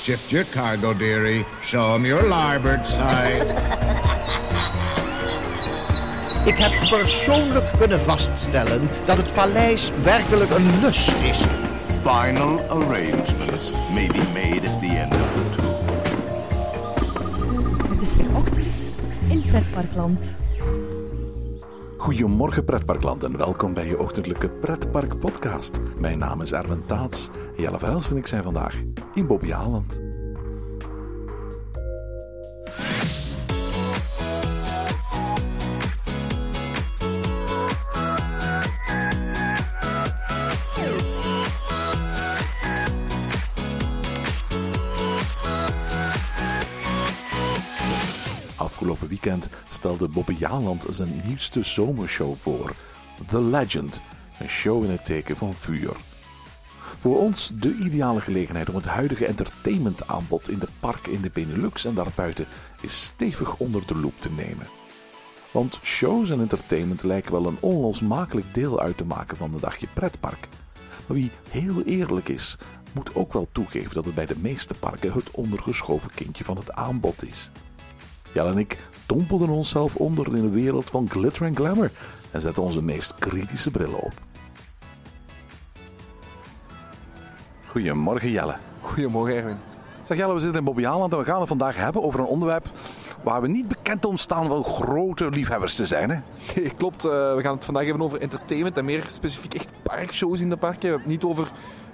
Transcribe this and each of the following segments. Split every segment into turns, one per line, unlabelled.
Shift your cargo, dearie. Show 'em your larboard side.
Ik heb persoonlijk kunnen vaststellen dat het paleis werkelijk een lust is.
Final arrangements may be made at the end of the tour.
Het is weer ochtend in Pretparkland.
Goedemorgen pretparkland en welkom bij je ochtendelijke pretpark podcast. Mijn naam is Erwin Taats Jelle Verhelst en ik zijn vandaag in Bobbejaanland. Afgelopen weekend stelde Bobbejaanland zijn nieuwste zomershow voor. The Legend, een show in het teken van vuur. Voor ons de ideale gelegenheid om het huidige entertainmentaanbod in de parken in de Benelux en daarbuiten is stevig onder de loep te nemen. Want shows en entertainment lijken wel een onlosmakelijk deel uit te maken van een dagje pretpark. Maar wie heel eerlijk is, moet ook wel toegeven dat het bij de meeste parken het ondergeschoven kindje van het aanbod is. Jelle en ik dompelden onszelf onder in de wereld van glitter en glamour en zetten onze meest kritische brillen op. Goedemorgen Jelle.
Goedemorgen Erwin.
Zeg Jelle, we zitten in Bobbejaanland en we gaan het vandaag hebben over een onderwerp waar we niet bekend om staan wel grote liefhebbers te zijn. Hè?
Nee, klopt. eh, we gaan het vandaag hebben over entertainment en meer specifiek echt parkshows in de parken. We hebben het niet over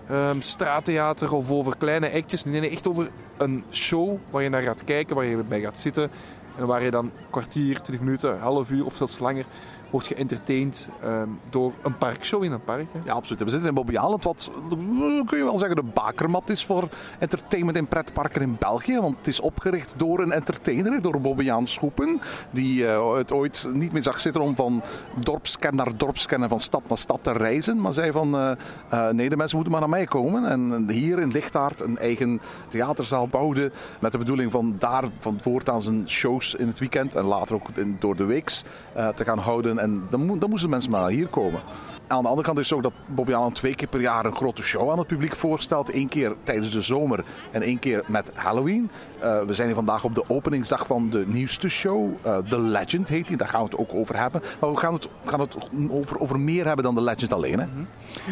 ehm, straattheater of over kleine actjes. Nee, nee, echt over een show waar je naar gaat kijken, waar je bij gaat zitten. En waar je dan kwartier, 20 minuten, half uur of zelfs langer wordt geëntertained ehm, door een parkshow in een park. Hè.
Ja, absoluut. We zitten in Bobbejaanland, wat eh, kun je wel zeggen de bakermat is voor entertainment in pretparken in België. Want het is opgericht door een entertainer, door Bobbejaan Schoepen. Die eh, het ooit niet meer zag zitten om van dorpsken naar dorpsken en van stad naar stad te reizen. Maar zei van, eh, nee, de mensen moeten maar naar mij komen. En hier in Lichtaard een eigen theaterzaal bouwde. Met de bedoeling van daar van voortaan zijn shows in het weekend en later ook door de weeks te gaan houden. En dan, dan moesten mensen maar hier komen. Aan de andere kant is het zo dat Bobby Allen twee keer per jaar een grote show aan het publiek voorstelt. Eén keer tijdens de zomer en één keer met Halloween. Eh, we zijn hier vandaag op de openingsdag van de nieuwste show. eh, The Legend heet die, daar gaan we het ook over hebben. Maar we gaan het, gaan het over, over meer hebben dan The Legend alleen. Hè?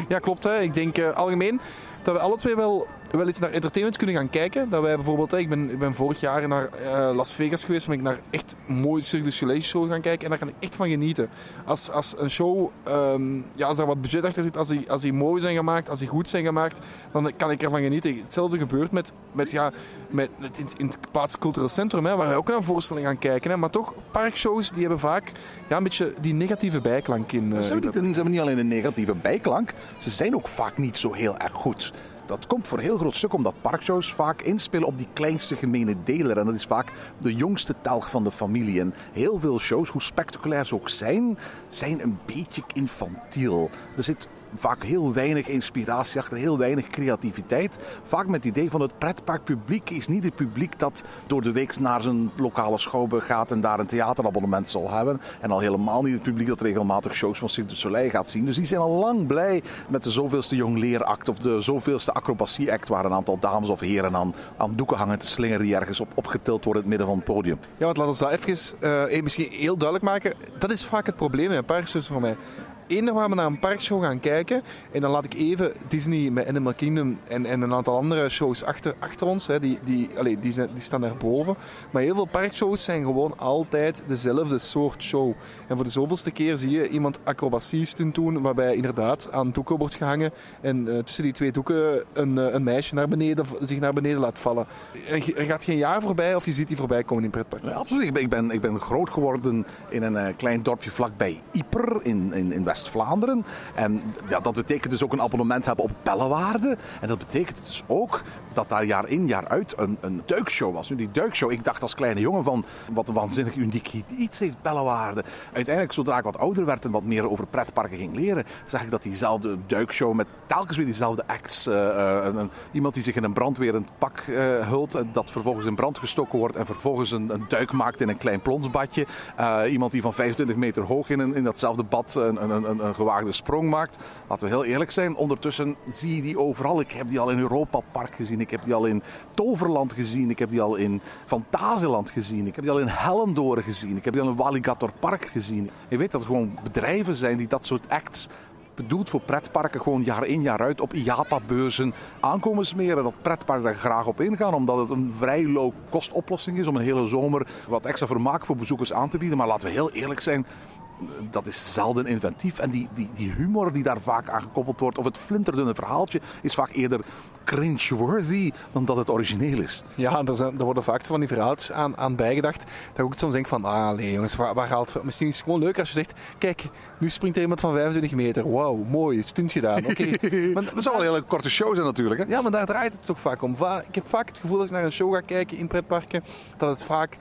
Ja, klopt. Hè. Ik denk eh, algemeen dat we alle twee wel, wel iets naar entertainment kunnen gaan kijken. Dat wij bijvoorbeeld, ik, ben, ik ben vorig jaar naar eh, Las Vegas geweest, ben ik naar echt mooie Cirque du Soleil show gaan kijken. En daar kan ik echt van genieten. Als, als een show, ehm, ja, als daar wat budget achter zit, als die, als die mooi zijn gemaakt, als die goed zijn gemaakt, dan kan ik ervan genieten. Hetzelfde gebeurt met, met, ja, met, met in, in het Plaats Cultureel Centrum, hè, waar wij ook naar voorstellingen gaan kijken. Hè. Maar toch, parkshows die hebben vaak ja, een beetje die negatieve bijklank in.
ze hebben niet alleen een negatieve bijklank, ze zijn ook vaak niet zo heel erg goed. Dat komt voor heel groot stuk omdat parkshows vaak inspelen op die kleinste gemene deler. En dat is vaak de jongste telg van de familie. En heel veel shows, hoe spectaculair ze ook zijn, zijn een beetje infantiel. Er zit vaak heel weinig inspiratie achter, heel weinig creativiteit. Vaak met het idee van het pretparkpubliek is niet het publiek dat door de week naar zijn lokale schouwburg gaat en daar een theaterabonnement zal hebben. En al helemaal niet het publiek dat regelmatig shows van Cirque du Soleil gaat zien. Dus die zijn al lang blij met de zoveelste jongleract of de zoveelste acrobacieact waar een aantal dames of heren aan, aan doeken hangen te slingeren die ergens op opgetild worden in het midden van het podium.
Ja, want laten we dat even eh, misschien heel duidelijk maken. Dat is vaak het probleem met parkshows voor mij. Eender waar we naar een parkshow gaan kijken, en dan laat ik even Disney met Animal Kingdom en, en een aantal andere shows achter, achter ons, hè, die, die, allee, die, zijn, die staan daarboven. Maar heel veel parkshows zijn gewoon altijd dezelfde soort show. En voor de zoveelste keer zie je iemand acrobatie stunt doen, waarbij inderdaad aan doeken wordt gehangen en eh, tussen die twee doeken een, eh, een meisje naar beneden, zich naar beneden laat vallen. Er, er gaat geen jaar voorbij of je ziet die voorbij komen in pretpark.
Absoluut. Ik ben, ik, ben, ik ben groot geworden in een eh, klein dorpje vlakbij Yper in, in, in West-Vlaanderen. En ja, dat betekent dus ook een abonnement hebben op bellenwaarde. En dat betekent dus ook dat daar jaar in jaar uit een, een duikshow was. Nu, die duikshow, ik dacht als kleine jongen van wat een waanzinnig uniek iets heeft bellenwaarde. Uiteindelijk, zodra ik wat ouder werd en wat meer over pretparken ging leren, zag ik dat diezelfde duikshow met telkens weer diezelfde acts. eh, eh, iemand die zich in een brandweerend pak eh, hult, dat vervolgens in brand gestoken wordt en vervolgens een, een duik maakt in een klein plonsbadje. Iemand die van 25 meter hoog in, in datzelfde bad een, een, een gewaagde sprong maakt. Laten we heel eerlijk zijn, ondertussen zie je die overal. Ik heb die al in Europa Park gezien, ik heb die al in Toverland gezien, ik heb die al in Fantasieland gezien, ik heb die al in Hellendoorn gezien, ik heb die al in Walligator Park gezien. Je weet dat gewoon bedrijven zijn die dat soort acts bedoeld voor pretparken gewoon jaar in jaar uit op IAPA-beurzen aankomen smeren. Dat pretparken daar graag op ingaan, omdat het een vrij low-cost oplossing is om een hele zomer wat extra vermaak voor bezoekers aan te bieden. Maar laten we heel eerlijk zijn, dat is zelden inventief. En die, die, die humor die daar vaak aan gekoppeld wordt, of het flinterdunne verhaaltje, is vaak eerder cringe-worthy dan dat het origineel is.
Ja, er, zijn, er worden vaak van die verhaaltjes aan, aan bijgedacht. Dat ik ook soms denk van, ah nee jongens, waar, waar haalt... Misschien is het gewoon leuk als je zegt, kijk, nu springt er iemand van 25 meter. Wauw, mooi, stunt gedaan. Oké. Maar-
Dat zou wel een hele korte show zijn natuurlijk. Hè?
Ja, maar daar draait het toch vaak om. Va- Ik heb vaak het gevoel als ik naar een show ga kijken in pretparken, dat het vaak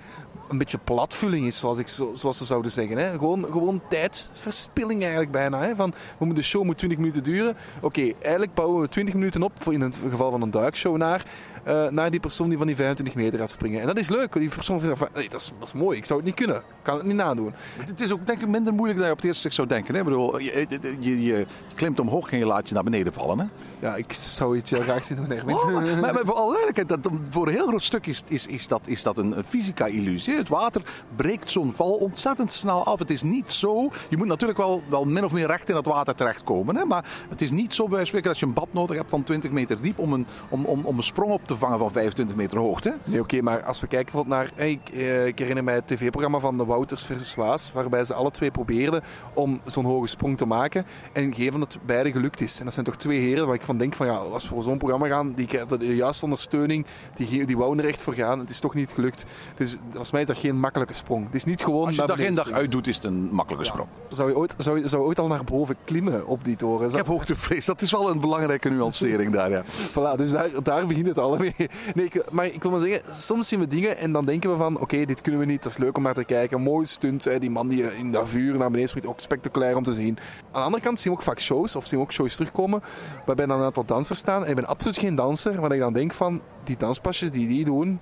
een beetje platvulling is, zoals, ik, zo- zoals ze zouden zeggen. Hè. Gewoon, gewoon tijdsverspilling eigenlijk bijna. Hè. Van, we de show moet 20 minuten duren. Oké, eigenlijk bouwen we 20 minuten op, voor in het geval van een duikshow, naar, eh, naar die persoon die van die 25 meter gaat springen. En dat is leuk. Die persoon vindt van, nee, dat, is, dat is mooi. Ik zou het niet kunnen. Ik kan het niet nadoen.
Het is ook denk ik minder moeilijk dan je op het eerste zicht zou denken. Hè? Ik bedoel, je, je, je, je klimt omhoog en je laat je naar beneden vallen. Hè?
Ja, ik zou het heel graag zien doen.
Oh, maar, maar, maar voor alle duidelijkheid, dat, voor een heel groot stuk is, is, is, dat, is dat een, fysica-illusie. Het water breekt zo'n val ontzettend snel af. Het is niet zo. Je moet natuurlijk wel, wel min of meer recht in dat water terechtkomen. Hè? Maar het is niet zo bij spreken dat je een bad nodig hebt van 20 meter diep om een, om, om, om een sprong op te vangen van 25 meter hoogte.
Nee, oké, maar als we kijken bijvoorbeeld naar... eh, Ik, eh, ik herinner mij het tv-programma van de Wouters versus Waas, waarbij ze alle twee probeerden om zo'n hoge sprong te maken. En geen van het beide gelukt is. En dat zijn toch twee heren waar ik van denk van ja, als we voor zo'n programma gaan, die krijgen de juiste ondersteuning, die, die wouden er echt voor gaan. Het is toch niet gelukt. Dus volgens mij is dat geen makkelijke sprong. Het is niet gewoon...
Als je dag in dag uit doet, is het een makkelijke sprong.
Zou je, ooit, zou, je, zou je ooit al naar boven klimmen op die toren?
Ik heb hoogtevrees. Dat is wel een belangrijke nuancering daar. Ja.
Voilà, dus daar, daar begint het al mee. Nee, ik, maar ik wil maar zeggen, soms zien we dingen en dan denken we van, oké, dit kunnen we niet, dat is leuk om naar te kijken. Mooi stunt, hè, die man die in dat vuur naar beneden springt, ook spectaculair om te zien. Aan de andere kant zien we ook vaak shows, of zien we ook shows terugkomen, waarbij dan een aantal dansers staan. En ik ben absoluut geen danser, maar ik dan denk van, die danspasjes die die doen,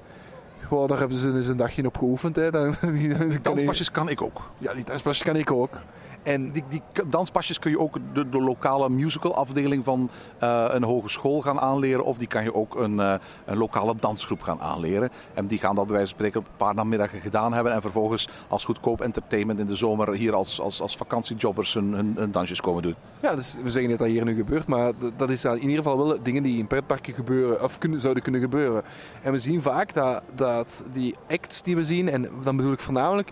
daar hebben ze dus een dagje op geoefend. Hè. Dan, die,
Danspasjes kan ik ook.
Ja, die danspasjes kan ik ook. En
Die, die danspasjes kun je ook de, lokale musical afdeling van eh, een hogeschool gaan aanleren. Of die kan je ook een, eh, een lokale dansgroep gaan aanleren. En die gaan dat bij wijze van spreken een paar namiddagen gedaan hebben. En vervolgens als goedkoop entertainment in de zomer hier als, als, als vakantiejobbers hun, dansjes komen doen.
Ja, dus we zeggen niet dat hier nu gebeurt, maar dat is in ieder geval wel dingen die in pretparken gebeuren, of zouden kunnen gebeuren. En we zien vaak dat, dat die acts die we zien, en dan bedoel ik voornamelijk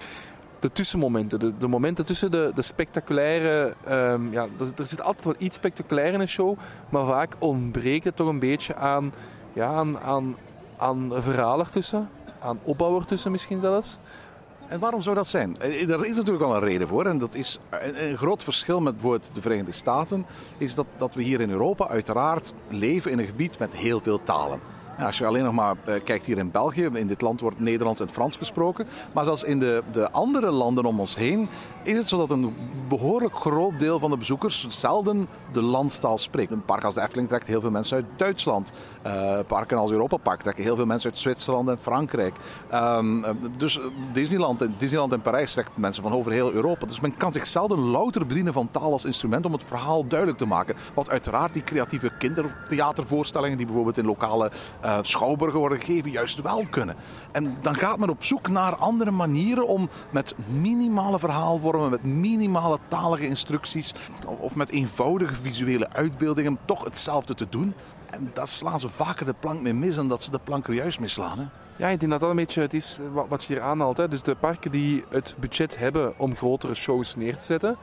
de tussenmomenten, de, momenten tussen de, de spectaculaire... ehm, ja, er, er zit altijd wel iets spectaculair in een show, maar vaak ontbreekt het toch een beetje aan, ja, aan, aan, aan verhaal ertussen, aan opbouw ertussen misschien zelfs.
En waarom zou dat zijn? Eh, Er is natuurlijk wel een reden voor. En dat is een groot verschil met bijvoorbeeld de Verenigde Staten. Is dat, dat we hier in Europa uiteraard leven in een gebied met heel veel talen. Als je alleen nog maar eh, kijkt hier in België, in dit land wordt Nederlands en Frans gesproken. Maar zelfs in de, de andere landen om ons heen is het zo dat een behoorlijk groot deel van de bezoekers zelden de landstaal spreekt. Een park als de Efteling trekt heel veel mensen uit Duitsland. Eh, parken als Europa Park trekken heel veel mensen uit Zwitserland en Frankrijk. Ehm, eh, dus Disneyland, Disneyland en Parijs trekt mensen van over heel Europa. Dus men kan zich zelden louter bedienen van taal als instrument om het verhaal duidelijk te maken. Wat uiteraard die creatieve kindertheatervoorstellingen die bijvoorbeeld in lokale eh, schouwburgen worden gegeven, juist wel kunnen. En dan gaat men op zoek naar andere manieren om met minimale verhaalvormen, met minimale talige instructies of met eenvoudige visuele uitbeeldingen toch hetzelfde te doen. En daar slaan ze vaker de plank mee mis dan dat ze de plank er juist mee slaan. Hè?
Ja, ik denk dat dat een beetje het is wat, wat je hier aanhaalt. Hè. Dus de parken die het budget hebben om grotere shows neer te zetten,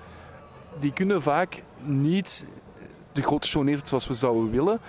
die kunnen vaak niet de grote show neerzetten zoals we zouden willen,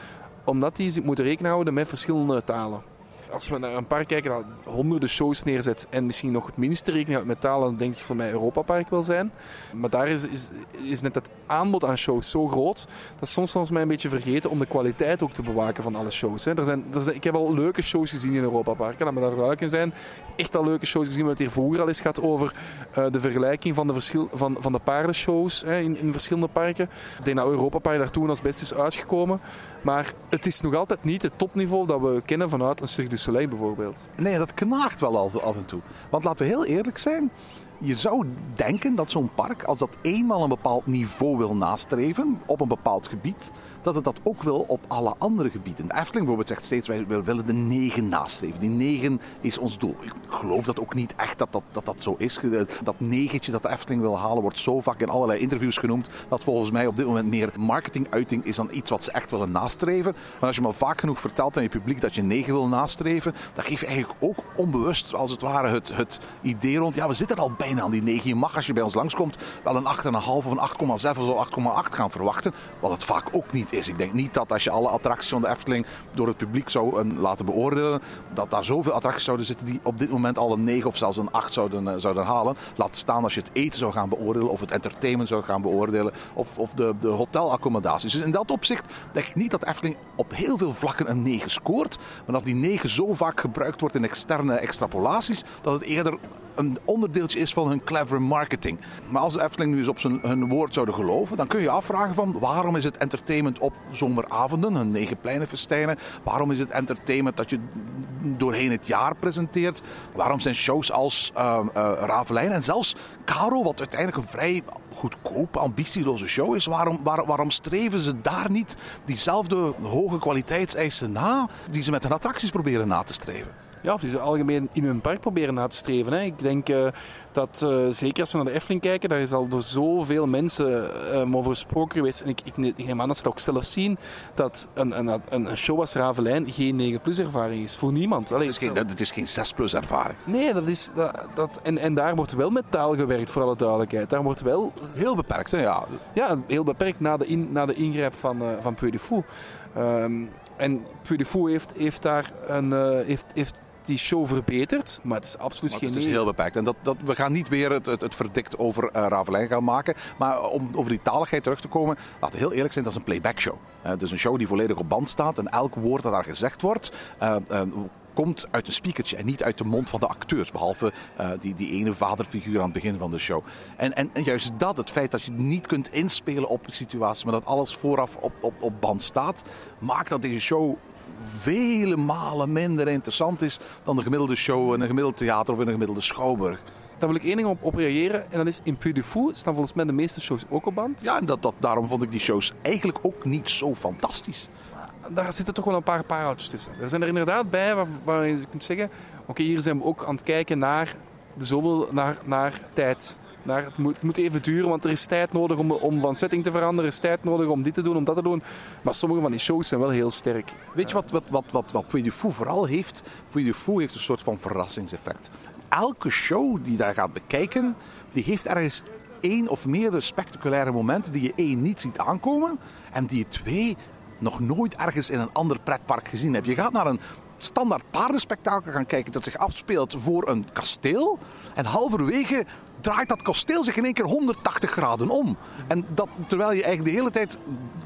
omdat die moeten rekening houden met verschillende talen. Als we naar een park kijken dat honderden shows neerzet en misschien nog het minste rekening houdt met talen, dan denk ik voor mij Europa Park wel zijn. Maar daar is, is, is net het aanbod aan shows zo groot dat soms volgens mij een beetje vergeten om de kwaliteit ook te bewaken van alle shows. Hè. Er zijn, er zijn, ik heb al leuke shows gezien in Europa Park, laat me daar duidelijk in zijn. Echt al leuke shows gezien, hebben het hier vroeger al eens gehad over eh, de vergelijking van de, verschil, van, van de paardenshows hè, in, in verschillende parken. Ik denk dat Europa Park daar toen als best is uitgekomen. Maar het is nog altijd niet het topniveau dat we kennen vanuit een Cirque bijvoorbeeld.
Nee, dat knaagt wel af en toe. Want laten we heel eerlijk zijn. Je zou denken dat zo'n park, als dat eenmaal een bepaald niveau wil nastreven op een bepaald gebied, dat het dat ook wil op alle andere gebieden. De Efteling bijvoorbeeld zegt steeds, wij willen de negen nastreven. Die negen is ons doel. Ik geloof dat ook niet echt dat dat, dat, dat zo is. Dat negentje dat de Efteling wil halen wordt zo vaak in allerlei interviews genoemd, dat volgens mij op dit moment meer marketinguiting is dan iets wat ze echt willen nastreven. Maar als je maar vaak genoeg vertelt aan je publiek dat je negen wil nastreven, dan geef je eigenlijk ook onbewust als het ware het, het idee rond, ja we zitten al bijna aan die negen. Je mag als je bij ons langskomt wel een 8,5 of een 8,7 of 8,8 gaan verwachten, wat het vaak ook niet is. Ik denk niet dat als je alle attracties van de Efteling door het publiek zou eh, laten beoordelen, dat daar zoveel attracties zouden zitten die op dit moment al een 9 of zelfs een 8 zouden, eh, zouden halen. Laat staan als je het eten zou gaan beoordelen of het entertainment zou gaan beoordelen of, of de, de hotelaccommodaties. Dus in dat opzicht denk ik niet dat Efteling op heel veel vlakken een 9 scoort, maar dat die 9 zo vaak gebruikt wordt in externe extrapolaties, dat het eerder een onderdeeltje is van hun clever marketing. Maar als de Efteling nu eens op zijn, hun woord zouden geloven, dan kun je je afvragen van waarom is het entertainment op zomeravonden, hun negen pleinenfestijnen, waarom is het entertainment dat je doorheen het jaar presenteert, waarom zijn shows als uh, uh, Ravelijn en zelfs Caro, wat uiteindelijk een vrij goedkope, ambitieloze show is, waarom, waar, waarom streven ze daar niet diezelfde hoge kwaliteitseisen na die ze met hun attracties proberen na te streven?
Ja, of die ze algemeen in een park proberen na te streven. Hè. Ik denk uh, dat, uh, zeker als we naar de Efteling kijken, daar is al door zoveel mensen uh, over gesproken geweest. En ik, ik, ik, neem aan dat ze het ook zelf zien, dat een, een, een show als Ravelijn geen 9-plus ervaring is. Voor niemand. Allee,
het, is geen, het is geen 6-plus ervaring.
Nee, dat is... Dat, dat, en, en daar wordt wel met taal gewerkt, voor alle duidelijkheid. Daar wordt wel...
Heel beperkt, hè? Ja,
ja heel beperkt na de, in, na de ingrijp van, uh, van Puy de Fou. Um, en Puy de Fou heeft, heeft daar een... Heeft, heeft die show verbeterd, maar het is absoluut
maar
geen
Het is heel beperkt. En dat, dat, we gaan niet weer het, het, het verdikt over uh, Ravelijn gaan maken. Maar om over die taligheid terug te komen, laten we heel eerlijk zijn, dat is een playback show. Uh, is een show die volledig op band staat en elk woord dat daar gezegd wordt... Uh, komt uit een speakertje en niet uit de mond van de acteurs. Behalve uh, die, die ene vaderfiguur aan het begin van de show. En, en, en, juist dat, het feit dat je niet kunt inspelen op de situatie, maar dat alles vooraf op, op, op band staat, maakt dat deze show vele malen minder interessant is dan de gemiddelde show in een gemiddeld theater of in een gemiddelde schouwburg.
Daar wil ik één ding op, op reageren. En dat is in Puy de Fou staan volgens mij de meeste shows ook op band.
Ja, en dat, dat, daarom vond ik die shows eigenlijk ook niet zo fantastisch.
Daar zitten toch wel een paar pareltjes tussen. Er zijn er inderdaad bij waar, waar je kunt zeggen... Oké, okay, hier zijn we ook aan het kijken naar, de zoveel, naar, naar tijd. Het, moet, moet even duren, want er is tijd nodig om, om van setting te veranderen. Er is tijd nodig om dit te doen, om dat te doen. Maar sommige van die shows zijn wel heel sterk.
Weet je wat, wat, wat, wat, wat Puy de Fou vooral heeft? Puy de Fou heeft een soort van verrassingseffect. Elke show die daar gaat bekijken, die heeft ergens één of meerdere spectaculaire momenten die je één niet ziet aankomen. En die je twee nog nooit ergens in een ander pretpark gezien hebt. Je gaat naar een standaard paardenspectakel gaan kijken dat zich afspeelt voor een kasteel. En halverwege draait dat kasteel zich in één keer 180 graden om. En dat, terwijl je eigenlijk de hele tijd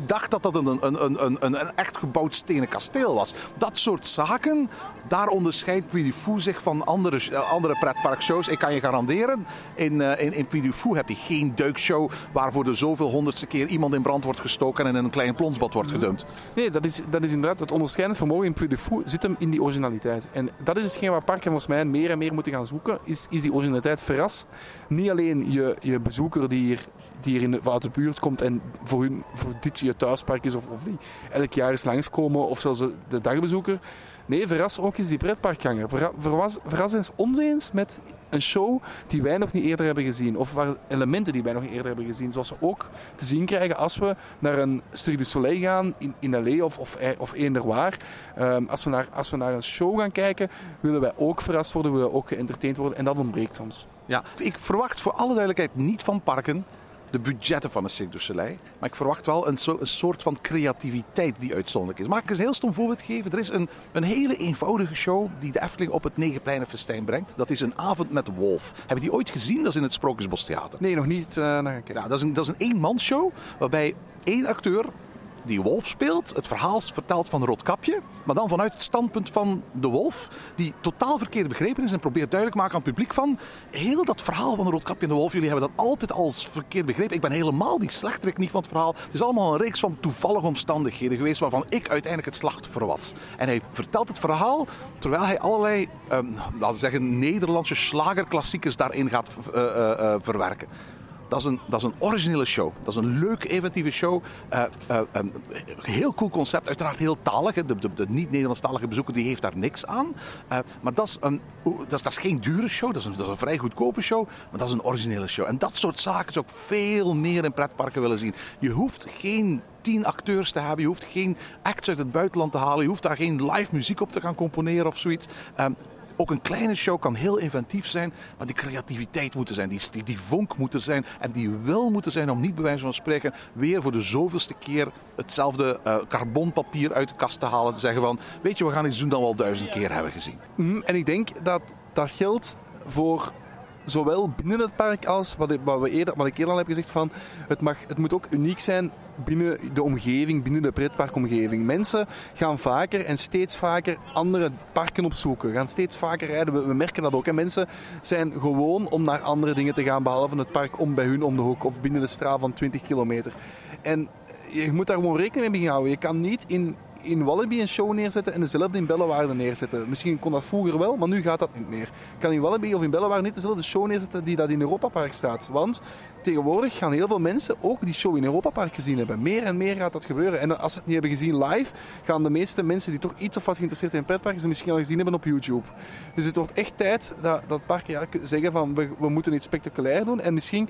dacht dat dat een, een, een, een, een echt gebouwd stenen kasteel was. Dat soort zaken, daar onderscheidt Puy zich van andere, andere pretparkshows. Ik kan je garanderen, in, uh, in, in Puy Fou heb je geen duikshow waar voor de zoveel honderdste keer iemand in brand wordt gestoken en in een klein plonsbad wordt gedumpt.
Nee, dat is, dat is inderdaad het onderscheidend vermogen in Puy zit hem in die originaliteit. En dat is hetgeen waar parken volgens mij meer en meer moeten gaan zoeken, is, is die originaliteit verras. Niet alleen je, je bezoeker die hier die hier in de, uit de buurt komt en voor, hun, voor dit je thuispark is of, of die elk jaar eens langskomen of zelfs de, dagbezoeker. Nee, verras ook eens die pretparkganger. Verras, eens ons eens met een show die wij nog niet eerder hebben gezien. Of waar elementen die wij nog niet eerder hebben gezien. Zoals we ook te zien krijgen als we naar een Cirque du Soleil gaan in, in L.A. of, of, of. Um, als, we naar, als we naar een show gaan kijken, willen wij ook verrast worden, willen we ook geëntertaind worden. En dat ontbreekt soms.
Ja, ik verwacht voor alle duidelijkheid niet van parken de budgetten van een Cirque du Soleil. Maar ik verwacht wel een, een, soort van creativiteit die uitzonderlijk is. Mag ik eens een heel stom voorbeeld geven? Er is een, een hele eenvoudige show die de Efteling op het Negenpleinenfestijn brengt. Dat is een avond met Wolf. Heb je die ooit gezien? Dat is in het Sprookjesbos Theater.
Nee, nog niet uh, naar gekeken.
Ja, dat is een, dat is een eenmansshow waarbij één acteur die wolf speelt, het verhaal vertelt van Roodkapje, maar dan vanuit het standpunt van de wolf, die totaal verkeerd begrepen is en probeert duidelijk te maken aan het publiek van, heel dat verhaal van Roodkapje en de wolf, jullie hebben dat altijd als verkeerd begrepen. Ik ben helemaal die slechterik niet van het verhaal. Het is allemaal een reeks van toevallige omstandigheden geweest waarvan ik uiteindelijk het slachtoffer was. En hij vertelt het verhaal terwijl hij allerlei, ehm, laten we zeggen, Nederlandse slagerklassiekers daarin gaat eh, eh, eh, verwerken. Dat is, een, dat is een originele show. Dat is een leuke, inventieve show. Een heel cool concept. Uiteraard heel talig. De, de, de niet-Nederlandstalige bezoeker die heeft daar niks aan. Eh, maar dat is, een, dat, is, dat is geen dure show. Dat is, een, dat is een vrij goedkope show. Maar dat is een originele show. En dat soort zaken zou ik veel meer in pretparken willen zien. Je hoeft geen tien acteurs te hebben. Je hoeft geen acts uit het buitenland te halen. Je hoeft daar geen live muziek op te gaan componeren of zoiets. Ehm, ook een kleine show kan heel inventief zijn, maar die creativiteit moet er zijn, die, die, die vonk moet er zijn en die wil moeten zijn om niet bij wijze van spreken weer voor de zoveelste keer hetzelfde eh, carbonpapier uit de kast te halen. Te zeggen van, weet je, we gaan iets doen dat we al duizend keer hebben gezien.
Mhm, En ik denk dat dat geldt voor zowel binnen het park als wat ik, wat we eerder, wat ik eerder al heb gezegd van het, mag, het moet ook uniek zijn binnen de omgeving, binnen de pretparkomgeving. Mensen gaan vaker en steeds vaker andere parken opzoeken, gaan steeds vaker rijden. We, merken dat ook. En mensen zijn gewoon om naar andere dingen te gaan, behalve het park om bij hun om de hoek of binnen de straal van 20 kilometer. En je moet daar gewoon rekening mee houden. Je kan niet in, in Wallaby een show neerzetten en dezelfde in Bellewaarde neerzetten. Misschien kon dat vroeger wel, maar nu gaat dat niet meer. Kan in Wallaby of in Bellewaarde niet dezelfde show neerzetten die dat in Europa Park staat. Want tegenwoordig gaan heel veel mensen ook die show in Europa Park gezien hebben. Meer en meer gaat dat gebeuren. En als ze het niet hebben gezien live, gaan de meeste mensen die toch iets of wat geïnteresseerd zijn in pretparken, ze misschien al gezien hebben op YouTube. Dus het wordt echt tijd dat, dat parken zeggen van we, we moeten iets spectaculair doen. En misschien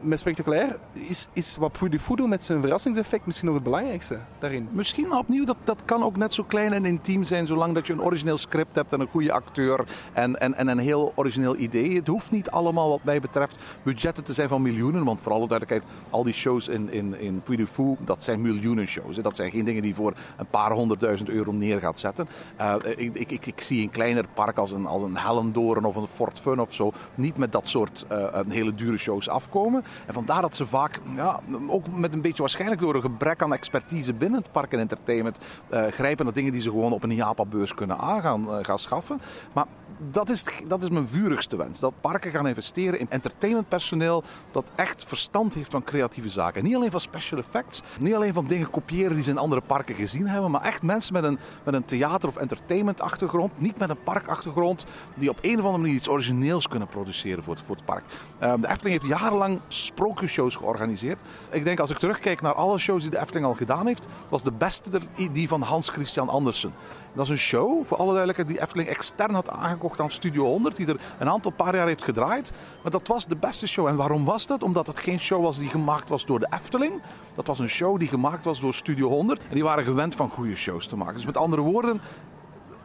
met spectaculair is, is wat doet met zijn verrassingseffect misschien nog het belangrijkste daarin.
Misschien opnieuw, dat, dat kan ook net zo klein en intiem zijn, zolang dat je een origineel script hebt en een goede acteur en, en, en een heel origineel idee. Het hoeft niet allemaal, wat mij betreft, budgetten te zijn van miljoenen, want voor alle duidelijkheid, al die shows in, in, in Fou, dat zijn miljoenen shows. hè. Dat zijn geen dingen die voor een paar honderdduizend euro neer gaat zetten. Eh, ik, ik, ik, zie een kleiner park als een, als een Hellendoorn of een Fort Fun of zo, niet met dat soort eh, een hele dure shows afkomen. En vandaar dat ze vaak, ja, ook met een beetje waarschijnlijk door een gebrek aan expertise binnen het park en entertainment, eh, grijpen naar dingen die ze gewoon op een Japa-beurs kunnen aangaan eh, gaan schaffen. Maar dat is, dat is mijn vurigste wens. Dat parken gaan investeren in entertainmentpersoneel dat echt verstand heeft van creatieve zaken. Niet alleen van special effects, niet alleen van dingen kopiëren die ze in andere parken gezien hebben, maar echt mensen met een, met een theater- of entertainment-achtergrond, niet met een parkachtergrond, die op een of andere manier iets origineels kunnen produceren voor het, voor het park. Ehm, de Efteling heeft jarenlang sprookjesshows georganiseerd. Ik denk als ik terugkijk naar alle shows die de Efteling al gedaan heeft, was de beste die van Hans Christian Andersen. Dat is een show, voor alle duidelijkheid, die Efteling extern had aangekocht aan Studio 100, die er een aantal paar jaar heeft gedraaid. Maar dat was de beste show. En waarom was dat? Omdat het geen show was die gemaakt was door de Efteling. Dat was een show die gemaakt was door Studio 100. En die waren gewend van goede shows te maken. Dus met andere woorden,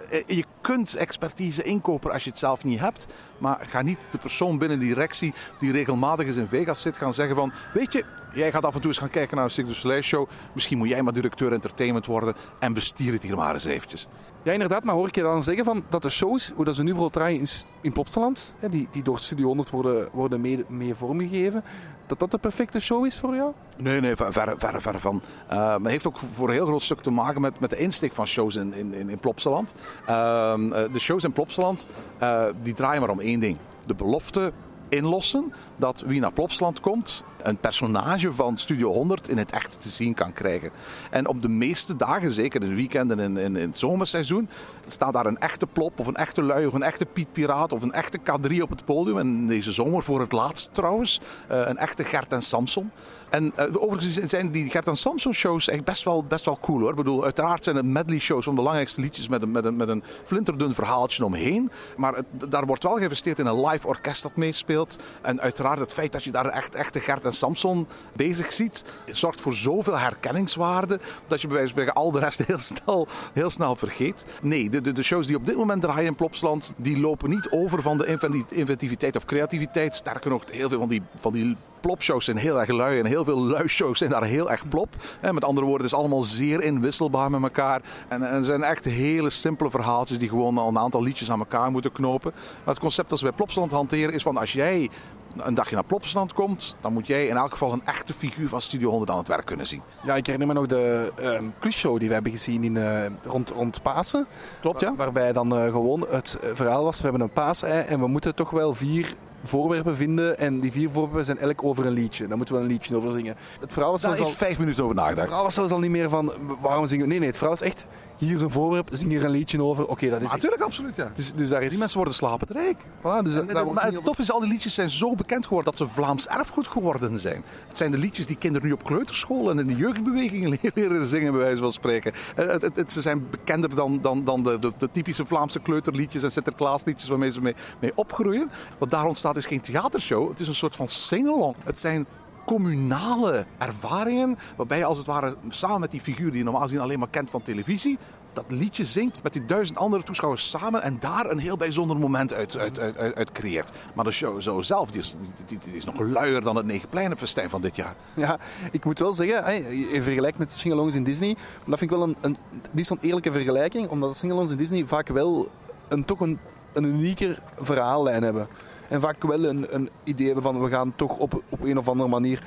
je kunt expertise inkopen als je het zelf niet hebt. Maar ga niet de persoon binnen die directie die regelmatig eens in Vegas zit gaan zeggen van... Weet je, jij gaat af en toe eens gaan kijken naar een Cirque du Soleil show. Misschien moet jij maar directeur entertainment worden en bestier het hier maar eens eventjes.
Ja, inderdaad, maar hoor ik je dan zeggen van dat de shows, hoe dat ze nu bijvoorbeeld draaien in, in Plopsaland, hè, die, die door Studio 100 worden, worden mee, mee vormgegeven, dat dat de perfecte show is voor jou?
Nee, nee, ver- verre, verre, verre van. Eh, maar het heeft ook voor een heel groot stuk te maken met, met de insteek van shows in, in, in, Plopsaland. Ehm, eh, de shows in Plopsaland, eh, die draaien maar om één ding. De belofte inlossen dat wie naar Plopsaland komt een personage van Studio 100 in het echt te zien kan krijgen. En op de meeste dagen, zeker in de weekenden en in, in het zomerseizoen, staat daar een echte plop of een echte lui of een echte Piet Piraat of een echte K3 op het podium. En deze zomer voor het laatst trouwens, eh, een echte Gert en Samson. En eh, overigens zijn die Gert en Samson shows echt best wel, best wel cool hoor. Ik bedoel, uiteraard zijn het medley shows van de belangrijkste liedjes met een, met een, met een flinterdun verhaaltje omheen. Maar het- daar wordt wel geïnvesteerd in een live orkest dat meespeelt. En uiteraard het feit dat je daar echt echte Gert en Samson bezig ziet, zorgt voor zoveel herkenningswaarde dat je bij wijze van spreken al de rest heel snel, heel snel vergeet. Nee, de, de, de shows die op dit moment draaien in Plopsland, die lopen niet over van de inventi- inventiviteit of creativiteit. Sterker nog, heel veel van die, van die plopshows zijn heel erg lui en heel veel luisshows zijn daar heel erg plop. Met andere woorden, het is allemaal zeer inwisselbaar met elkaar. En, en er zijn echt hele simpele verhaaltjes die gewoon al een aantal liedjes aan elkaar moeten knopen. Maar het concept dat ze bij Plopsaland hanteren is van als jij een dagje naar Plopsaland komt, dan moet jij in elk geval een echte figuur van Studio 100 aan het werk kunnen zien.
Ja, ik herinner me nog de ehm quizshow die we hebben gezien in, eh, rond, rond Pasen.
Klopt, ja?
Waarbij dan eh, gewoon het eh, verhaal was, we hebben een paasei en we moeten toch wel vier voorwerpen vinden. En die vier voorwerpen zijn elk over een liedje. Daar moeten we een liedje over zingen. Het verhaal was
Daar
zelfs
is
al...
vijf minuten over
Het
nagedacht.
verhaal was zelfs al niet meer van waarom zingen we. Nee, nee, het verhaal is echt hier is een voorwerp, zing hier een liedje over. Oké, dat is. echt-
Natuurlijk, absoluut, ja.
Dus, dus daar is.
Die mensen worden slapend rijk.
Voilà, dus
En- en- maar het tof is, al die liedjes zijn zo bekend geworden dat ze Vlaams erfgoed geworden zijn. Het zijn de liedjes die kinderen nu op kleuterschool en in de jeugdbewegingen leren zingen, bij wijze van spreken. Eh, Het, het, het- ze zijn bekender dan, dan, dan de, de, de typische Vlaamse kleuterliedjes en Sinterklaasliedjes waarmee ze mee, mee opgroeien. Wat daar ontstaat is geen theatershow, het is een soort van sing-along. Het zijn communale ervaringen waarbij je als het ware samen met die figuur die je normaal gezien alleen maar kent van televisie, dat liedje zingt met die duizend andere toeschouwers samen en daar een heel bijzonder moment uit, uit, uit, creëert. Maar de show zo zelf die is, die, die is nog luier dan het Negenpleinenfestijn van dit jaar.
Ja, ik moet wel zeggen, hè, je vergelijkt met singalongs in Disney. Dat vind ik wel een, een, niet zo'n eerlijke vergelijking, omdat singalongs in Disney vaak wel een, toch een, een unieker verhaallijn hebben. En vaak wel een, een idee hebben van we gaan toch op, op een of andere manier,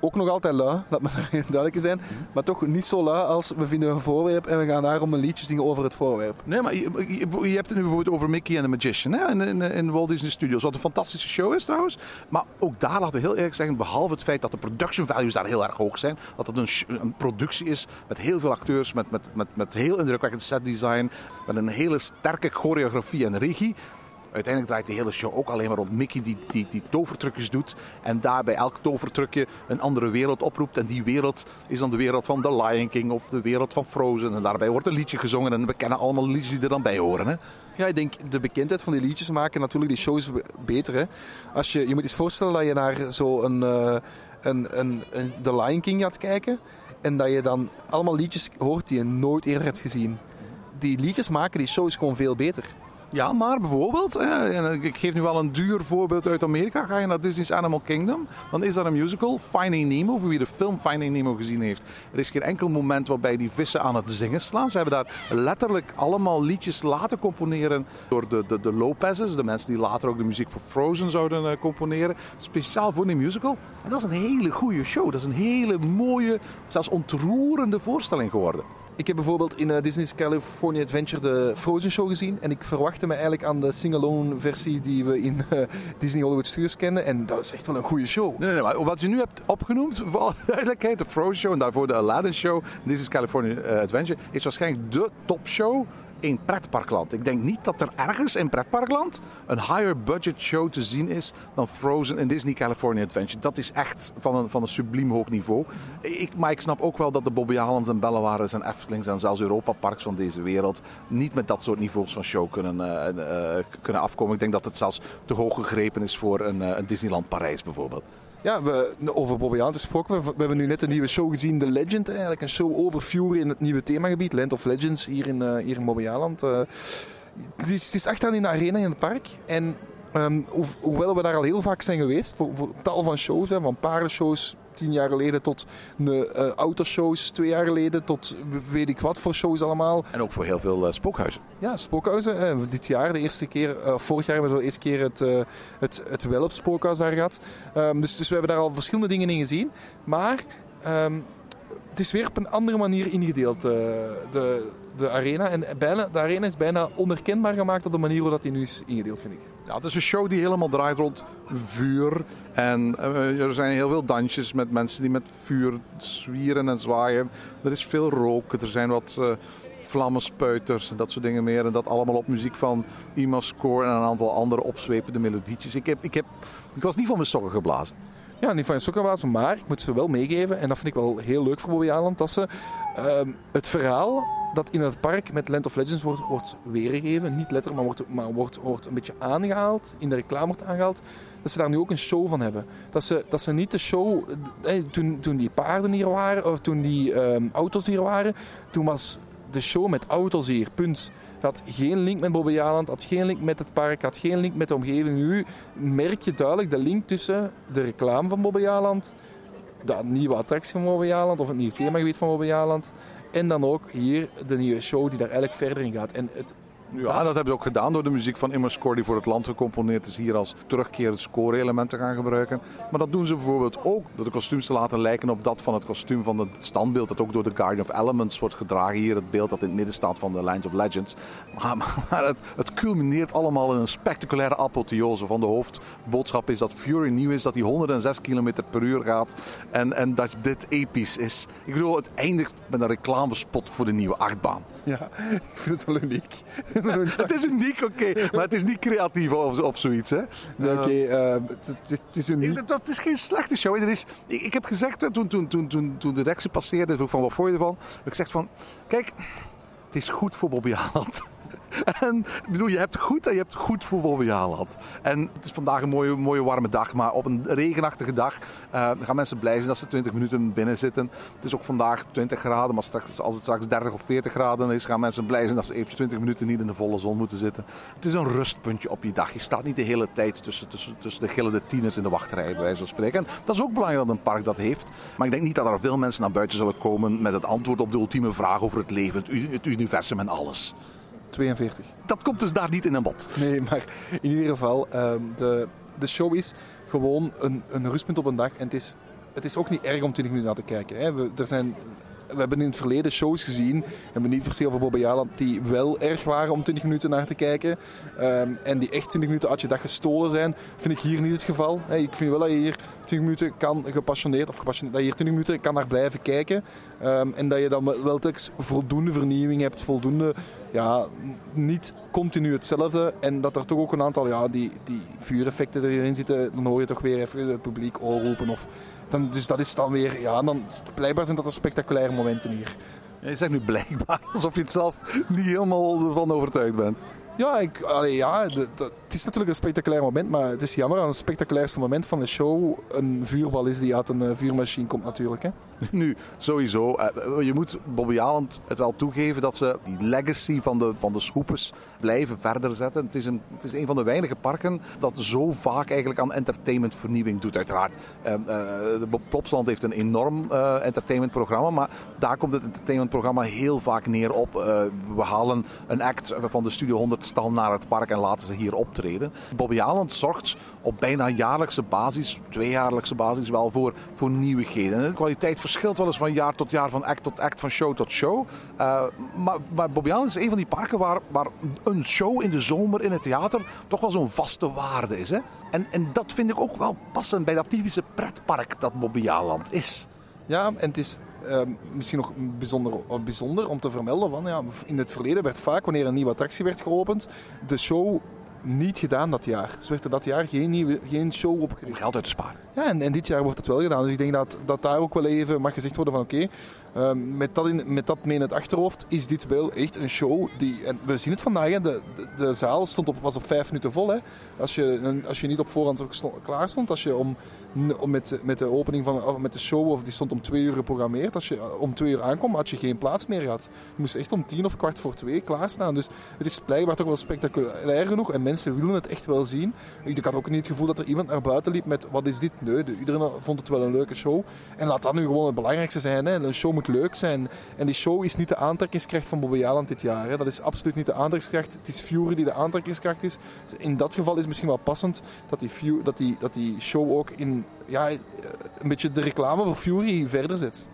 ook nog altijd lui, laat me duidelijk zijn, maar toch niet zo lui als we vinden een voorwerp en we gaan daarom een liedje zingen over het voorwerp.
Nee, maar je, hebt het nu bijvoorbeeld over Mickey en de Magician hè? In, in, in Walt Disney Studios. Wat een fantastische show is trouwens. Maar ook daar laten we heel eerlijk zeggen, behalve het feit dat de production values daar heel erg hoog zijn, dat het een, een productie is met heel veel acteurs, met, met, met, met heel indrukwekkend setdesign, met een hele sterke choreografie en regie. Uiteindelijk draait de hele show ook alleen maar rond Mickey die, die, die tovertrucjes doet. En daarbij elk tovertrucje een andere wereld oproept. En die wereld is dan de wereld van The Lion King of de wereld van Frozen. En daarbij wordt een liedje gezongen en we kennen allemaal liedjes die er dan bij horen. Hè?
Ja, ik denk de bekendheid van die liedjes maken natuurlijk die shows be- beter. Hè. Als je, je moet eens voorstellen dat je naar zo'n een, een, een, een The Lion King gaat kijken en dat je dan allemaal liedjes hoort die je nooit eerder hebt gezien. Die liedjes maken die shows gewoon veel beter.
Ja, maar bijvoorbeeld, eh, ik geef nu wel een duur voorbeeld uit Amerika. Ga je naar Disney's Animal Kingdom, dan is daar een musical, Finding Nemo. Voor wie de film Finding Nemo gezien heeft. Er is geen enkel moment waarbij die vissen aan het zingen slaan. Ze hebben daar letterlijk allemaal liedjes laten componeren door de, de, de Lopez's. De mensen die later ook de muziek voor Frozen zouden eh, componeren. Speciaal voor die musical. En dat is een hele goede show. Dat is een hele mooie, zelfs ontroerende voorstelling geworden.
Ik heb bijvoorbeeld in eh, Disney's California Adventure de Frozen Show gezien. En ik verwachtte me eigenlijk aan de sing-alone versie die we in eh, Disney Hollywood Studios kennen. En dat is echt wel een goede show.
Nee, nee, maar wat je nu hebt opgenoemd, voor alle duidelijkheid, de Frozen Show en daarvoor de Aladdin Show, is California eh, Adventure, is waarschijnlijk de topshow in pretparkland. Ik denk niet dat er ergens in pretparkland een higher budget show te zien is dan Frozen en Disney California Adventure. Dat is echt van een, van een subliem hoog niveau. Ik, maar ik snap ook wel dat de Bobby Alans en Bellewares en Eftelings en zelfs Europa Parks van deze wereld niet met dat soort niveaus van show kunnen, eh, eh, kunnen afkomen. Ik denk dat het zelfs te hoog gegrepen is voor een, eh, een Disneyland Parijs bijvoorbeeld.
Ja, we, over Bobby gesproken. We, hebben nu net een nieuwe show gezien, The Legend. Eigenlijk een show over Fury in het nieuwe themagebied, Land of Legends, hier in, eh, hier in Bobby. Eh, het, is, het is echt aan in de arena in het park. En ehm, hoe- hoewel we daar al heel vaak zijn geweest, voor, voor tal van shows, hè, van paardenshows tien jaar geleden tot de eh, autoshows twee jaar geleden, tot weet ik wat voor shows allemaal.
En ook voor heel veel eh, spookhuizen.
Ja, spookhuizen. Eh, dit jaar, de eerste keer, vorig jaar hebben we de eerste keer het, het, het Welp spookhuis daar gehad. Ehm, dus, dus we hebben daar al verschillende dingen in gezien. Maar ehm, het is weer op een andere manier ingedeeld, de, de arena. En bijna, de arena is bijna onherkenbaar gemaakt op de manier waarop die nu is ingedeeld, vind ik.
Ja, het is een show die helemaal draait rond vuur. En eh, er zijn heel veel dansjes met mensen die met vuur zwieren en zwaaien. Er is veel rook, er zijn wat eh vlammenspuiters en dat soort dingen meer. En dat allemaal op muziek van Ima Score en een aantal andere opzwepende melodietjes. Ik, heb, ik, heb, ik was niet van mijn sokken geblazen.
Ja, niet van je sokkenbaas, maar ik moet ze wel meegeven. En dat vind ik wel heel leuk voor Bobby Aland. Dat ze ehm, het verhaal dat in het park met Land of Legends wordt, wordt weergegeven. Niet letterlijk, maar, wordt, maar wordt, wordt een beetje aangehaald. In de reclame wordt aangehaald. Dat ze daar nu ook een show van hebben. Dat ze, dat ze niet de show... eh, toen, toen die paarden hier waren, of toen die ehm, auto's hier waren, toen was
de show met auto's hier, punt. Had geen link met Bobby Aland, had geen link met het park, had geen link met de omgeving. Nu merk je duidelijk de link tussen de reclame van Bobby Aland, de nieuwe attractie van Bobby Aland of het nieuwe themagebied van Bobby Aland. En dan ook hier de nieuwe show die daar eigenlijk verder in gaat. En het
Ja, dat hebben ze ook gedaan door de muziek van Immer Score die voor het land gecomponeerd is. Hier als terugkerend score-element te gaan gebruiken. Maar dat doen ze bijvoorbeeld ook door de kostuums te laten lijken op dat van het kostuum van het standbeeld. Dat ook door de Guardian of Elements wordt gedragen. Hier het beeld dat in het midden staat van de Lines of Legends. Maar, maar het, het culmineert allemaal in een spectaculaire apotheose. Van de hoofdboodschap is dat Fury nieuw is, dat hij 106 km per uur gaat. En, en dat dit episch is. Ik bedoel, het eindigt met een reclamespot voor de nieuwe achtbaan.
Ja, ik vind het wel uniek.
Het is uniek, oké, maar het is niet creatief of, of zoiets. Hè?
Nee, Oké, eh, het, het- het is uniek.
Ik- Dat is geen slechte show. Er is, ik, ik heb gezegd, toen, toen, toen, toen, toen de directie passeerde, vroeg van wat vond je ervan? Ik gezegd van, kijk, het is goed voor Bobby Haaland. En ik bedoel, je hebt goed en je hebt goed Bobby Haaland. En het is vandaag een mooie, mooie warme dag, maar op een regenachtige dag eh, gaan mensen blij zijn dat ze 20 minuten binnen zitten. Het is ook vandaag 20 graden, maar straks, als het straks 30 of 40 graden is, gaan mensen blij zijn dat ze even 20 minuten niet in de volle zon moeten zitten. Het is een rustpuntje op je dag. Je staat niet de hele tijd tussen, tussen, tussen de gillende tieners in de wachtrij, bij wijze van spreken. En dat is ook belangrijk dat een park dat heeft. Maar ik denk niet dat er veel mensen naar buiten zullen komen met het antwoord op de ultieme vraag over het leven, het universum en alles.
42.
Dat komt dus daar niet in een bod.
Nee, maar in ieder geval, ehm, de, de show is gewoon een, een rustpunt op een dag. En het is, het is ook niet erg om 20 minuten naar te kijken. Hè. We, er zijn, we hebben in het verleden shows gezien, we hebben niet per se over Bobby Jaland, die wel erg waren om 20 minuten naar te kijken. Ehm, en die echt 20 minuten uit je dag gestolen zijn, vind ik hier niet het geval. Ik vind wel dat je hier 20 minuten kan gepassioneerd, of gepassioneerd, dat je hier 20 minuten kan naar blijven kijken. Ehm, en dat je dan wel telkens voldoende vernieuwing hebt, voldoende, ja, niet continu hetzelfde. En dat er toch ook een aantal, ja, die, die vuureffecten erin zitten. Dan hoor je toch weer even het publiek oorroepen. Of, dan, dus dat is dan weer, ja, dan, blijkbaar zijn dat de spectaculaire momenten hier.
Je zegt nu blijkbaar alsof je het zelf niet helemaal ervan overtuigd bent.
Ja, ik, allee, ja de- de- het is natuurlijk een spectaculair moment, maar het is jammer dat het spectaculairste moment van de show een vuurbal is die uit een eh, vuurmachine komt natuurlijk. Hè.
Nu, sowieso. eh, Je moet Bobby Aland het wel toegeven dat ze die legacy van de, van de schoepers blijven verder zetten. Het is, een, het is een van de weinige parken dat zo vaak eigenlijk aan entertainmentvernieuwing doet. Uiteraard, eh, eh, de Bob Plopsland heeft een enorm eh, entertainmentprogramma, maar daar komt het entertainmentprogramma heel vaak neer op. eh, we halen een act van de Studio 100 stal naar het park en laten ze hier optreden. Bobby Aland zorgt op bijna jaarlijkse basis, tweejaarlijkse basis wel voor, voor nieuwigheden. En de kwaliteit verschilt wel eens van jaar tot jaar, van act tot act, van show tot show. Eh, maar, maar is een van die parken waar, waar een show in de zomer in het theater toch wel zo'n vaste waarde is. Hè? En, en dat vind ik ook wel passend bij dat typische pretpark dat Bobby Aland is.
Ja, en het is ehm, misschien nog bijzonder, bijzonder om te vermelden. Van, ja, in het verleden werd vaak, wanneer een nieuwe attractie werd geopend, de show niet gedaan dat jaar. Dus werd er dat jaar geen, nieuwe, geen show
Om
opgericht.
geld uit te sparen.
Ja, en, en dit jaar wordt het wel gedaan. Dus ik denk dat, dat daar ook wel even mag gezegd worden van oké, ehm, met, dat in, met dat mee in het achterhoofd is dit wel echt een show die... En we zien het vandaag, de, de, zaal stond op, was op vijf minuten vol. Hè. Als, je, als je niet op voorhand klaar stond, als je om, om met, met de opening van met de show, of die stond om twee uur geprogrammeerd, als je eh, om twee uur aankwam, had je geen plaats meer gehad. Je moest echt om tien of kwart voor twee klaarstaan. Dus het is blijkbaar toch wel spectaculair genoeg en mensen willen het echt wel zien. Ik had ook niet het gevoel dat er iemand naar buiten liep met wat is dit? Nee, de- iedereen vond het wel een leuke show. En laat dat nu gewoon het belangrijkste zijn. Hè. Een show leuk zijn. En die show is niet de aantrekkingskracht van Bobby Jaland dit jaar. Hè. Dat is absoluut niet de aantrekkingskracht. Het is Fury die de aantrekkingskracht is. Dus in dat geval is het misschien wel passend dat die, dat die, dat die show ook in ja, eh, een beetje de reclame voor Fury verder zet.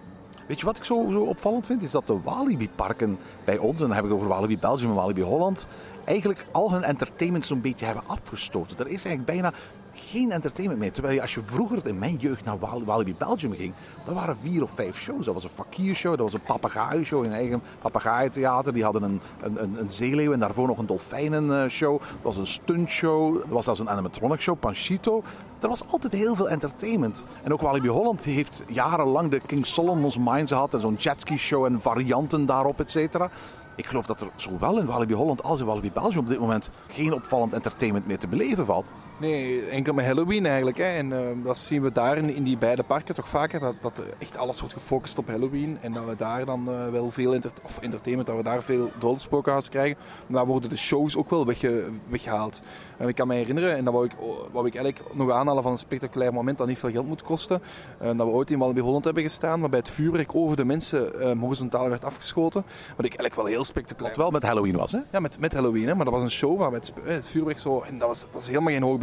Weet je wat ik zo, zo opvallend vind? Is dat de Walibi-parken bij ons, en dan heb ik het over Walibi Belgium en Walibi Holland, eigenlijk al hun entertainment zo'n beetje hebben afgestoten. Er is eigenlijk bijna geen entertainment meer. Terwijl je, als je vroeger in mijn jeugd naar Wal- Walibi Belgium ging, dat waren vier of vijf shows. Dat was een fakiershow, dat was een papegaaien-show, een eigen papegaaientheater. Die hadden een, een, een, zeeleeuw en daarvoor nog een dolfijnenshow. Dat was een stuntshow, er was zelfs een animatronic show, Panchito. Er was altijd heel veel entertainment. En ook Walibi Holland heeft jarenlang de King Solomon's Mines gehad en zo'n jetski show en varianten daarop, et cetera. Ik geloof dat er zowel in Walibi Holland als in Walibi Belgium op dit moment geen opvallend entertainment meer te beleven valt.
Nee, enkel met Halloween eigenlijk. Hè. En eh, dat zien we daar in, in die beide parken toch vaker. Dat, dat echt alles wordt gefocust op Halloween. En dat we daar dan eh, wel veel enter of entertainment, dat we daar veel dodenspookhuis krijgen. Maar daar worden de shows ook wel wegge weggehaald. En ik kan me herinneren, en dat wou ik, wou ik eigenlijk nog aanhalen van een spectaculair moment dat niet veel geld moet kosten. Eh, dat we ooit in Walibi Holland hebben gestaan, waarbij het vuurwerk over de mensen eh, horizontaal werd afgeschoten. Wat ik eigenlijk wel heel spectaculair
Wat wel met Halloween was, hè?
ja, met, met Halloween, hè. maar dat was een show waarbij het, eh, het vuurwerk zo... En dat was, dat was helemaal geen hoog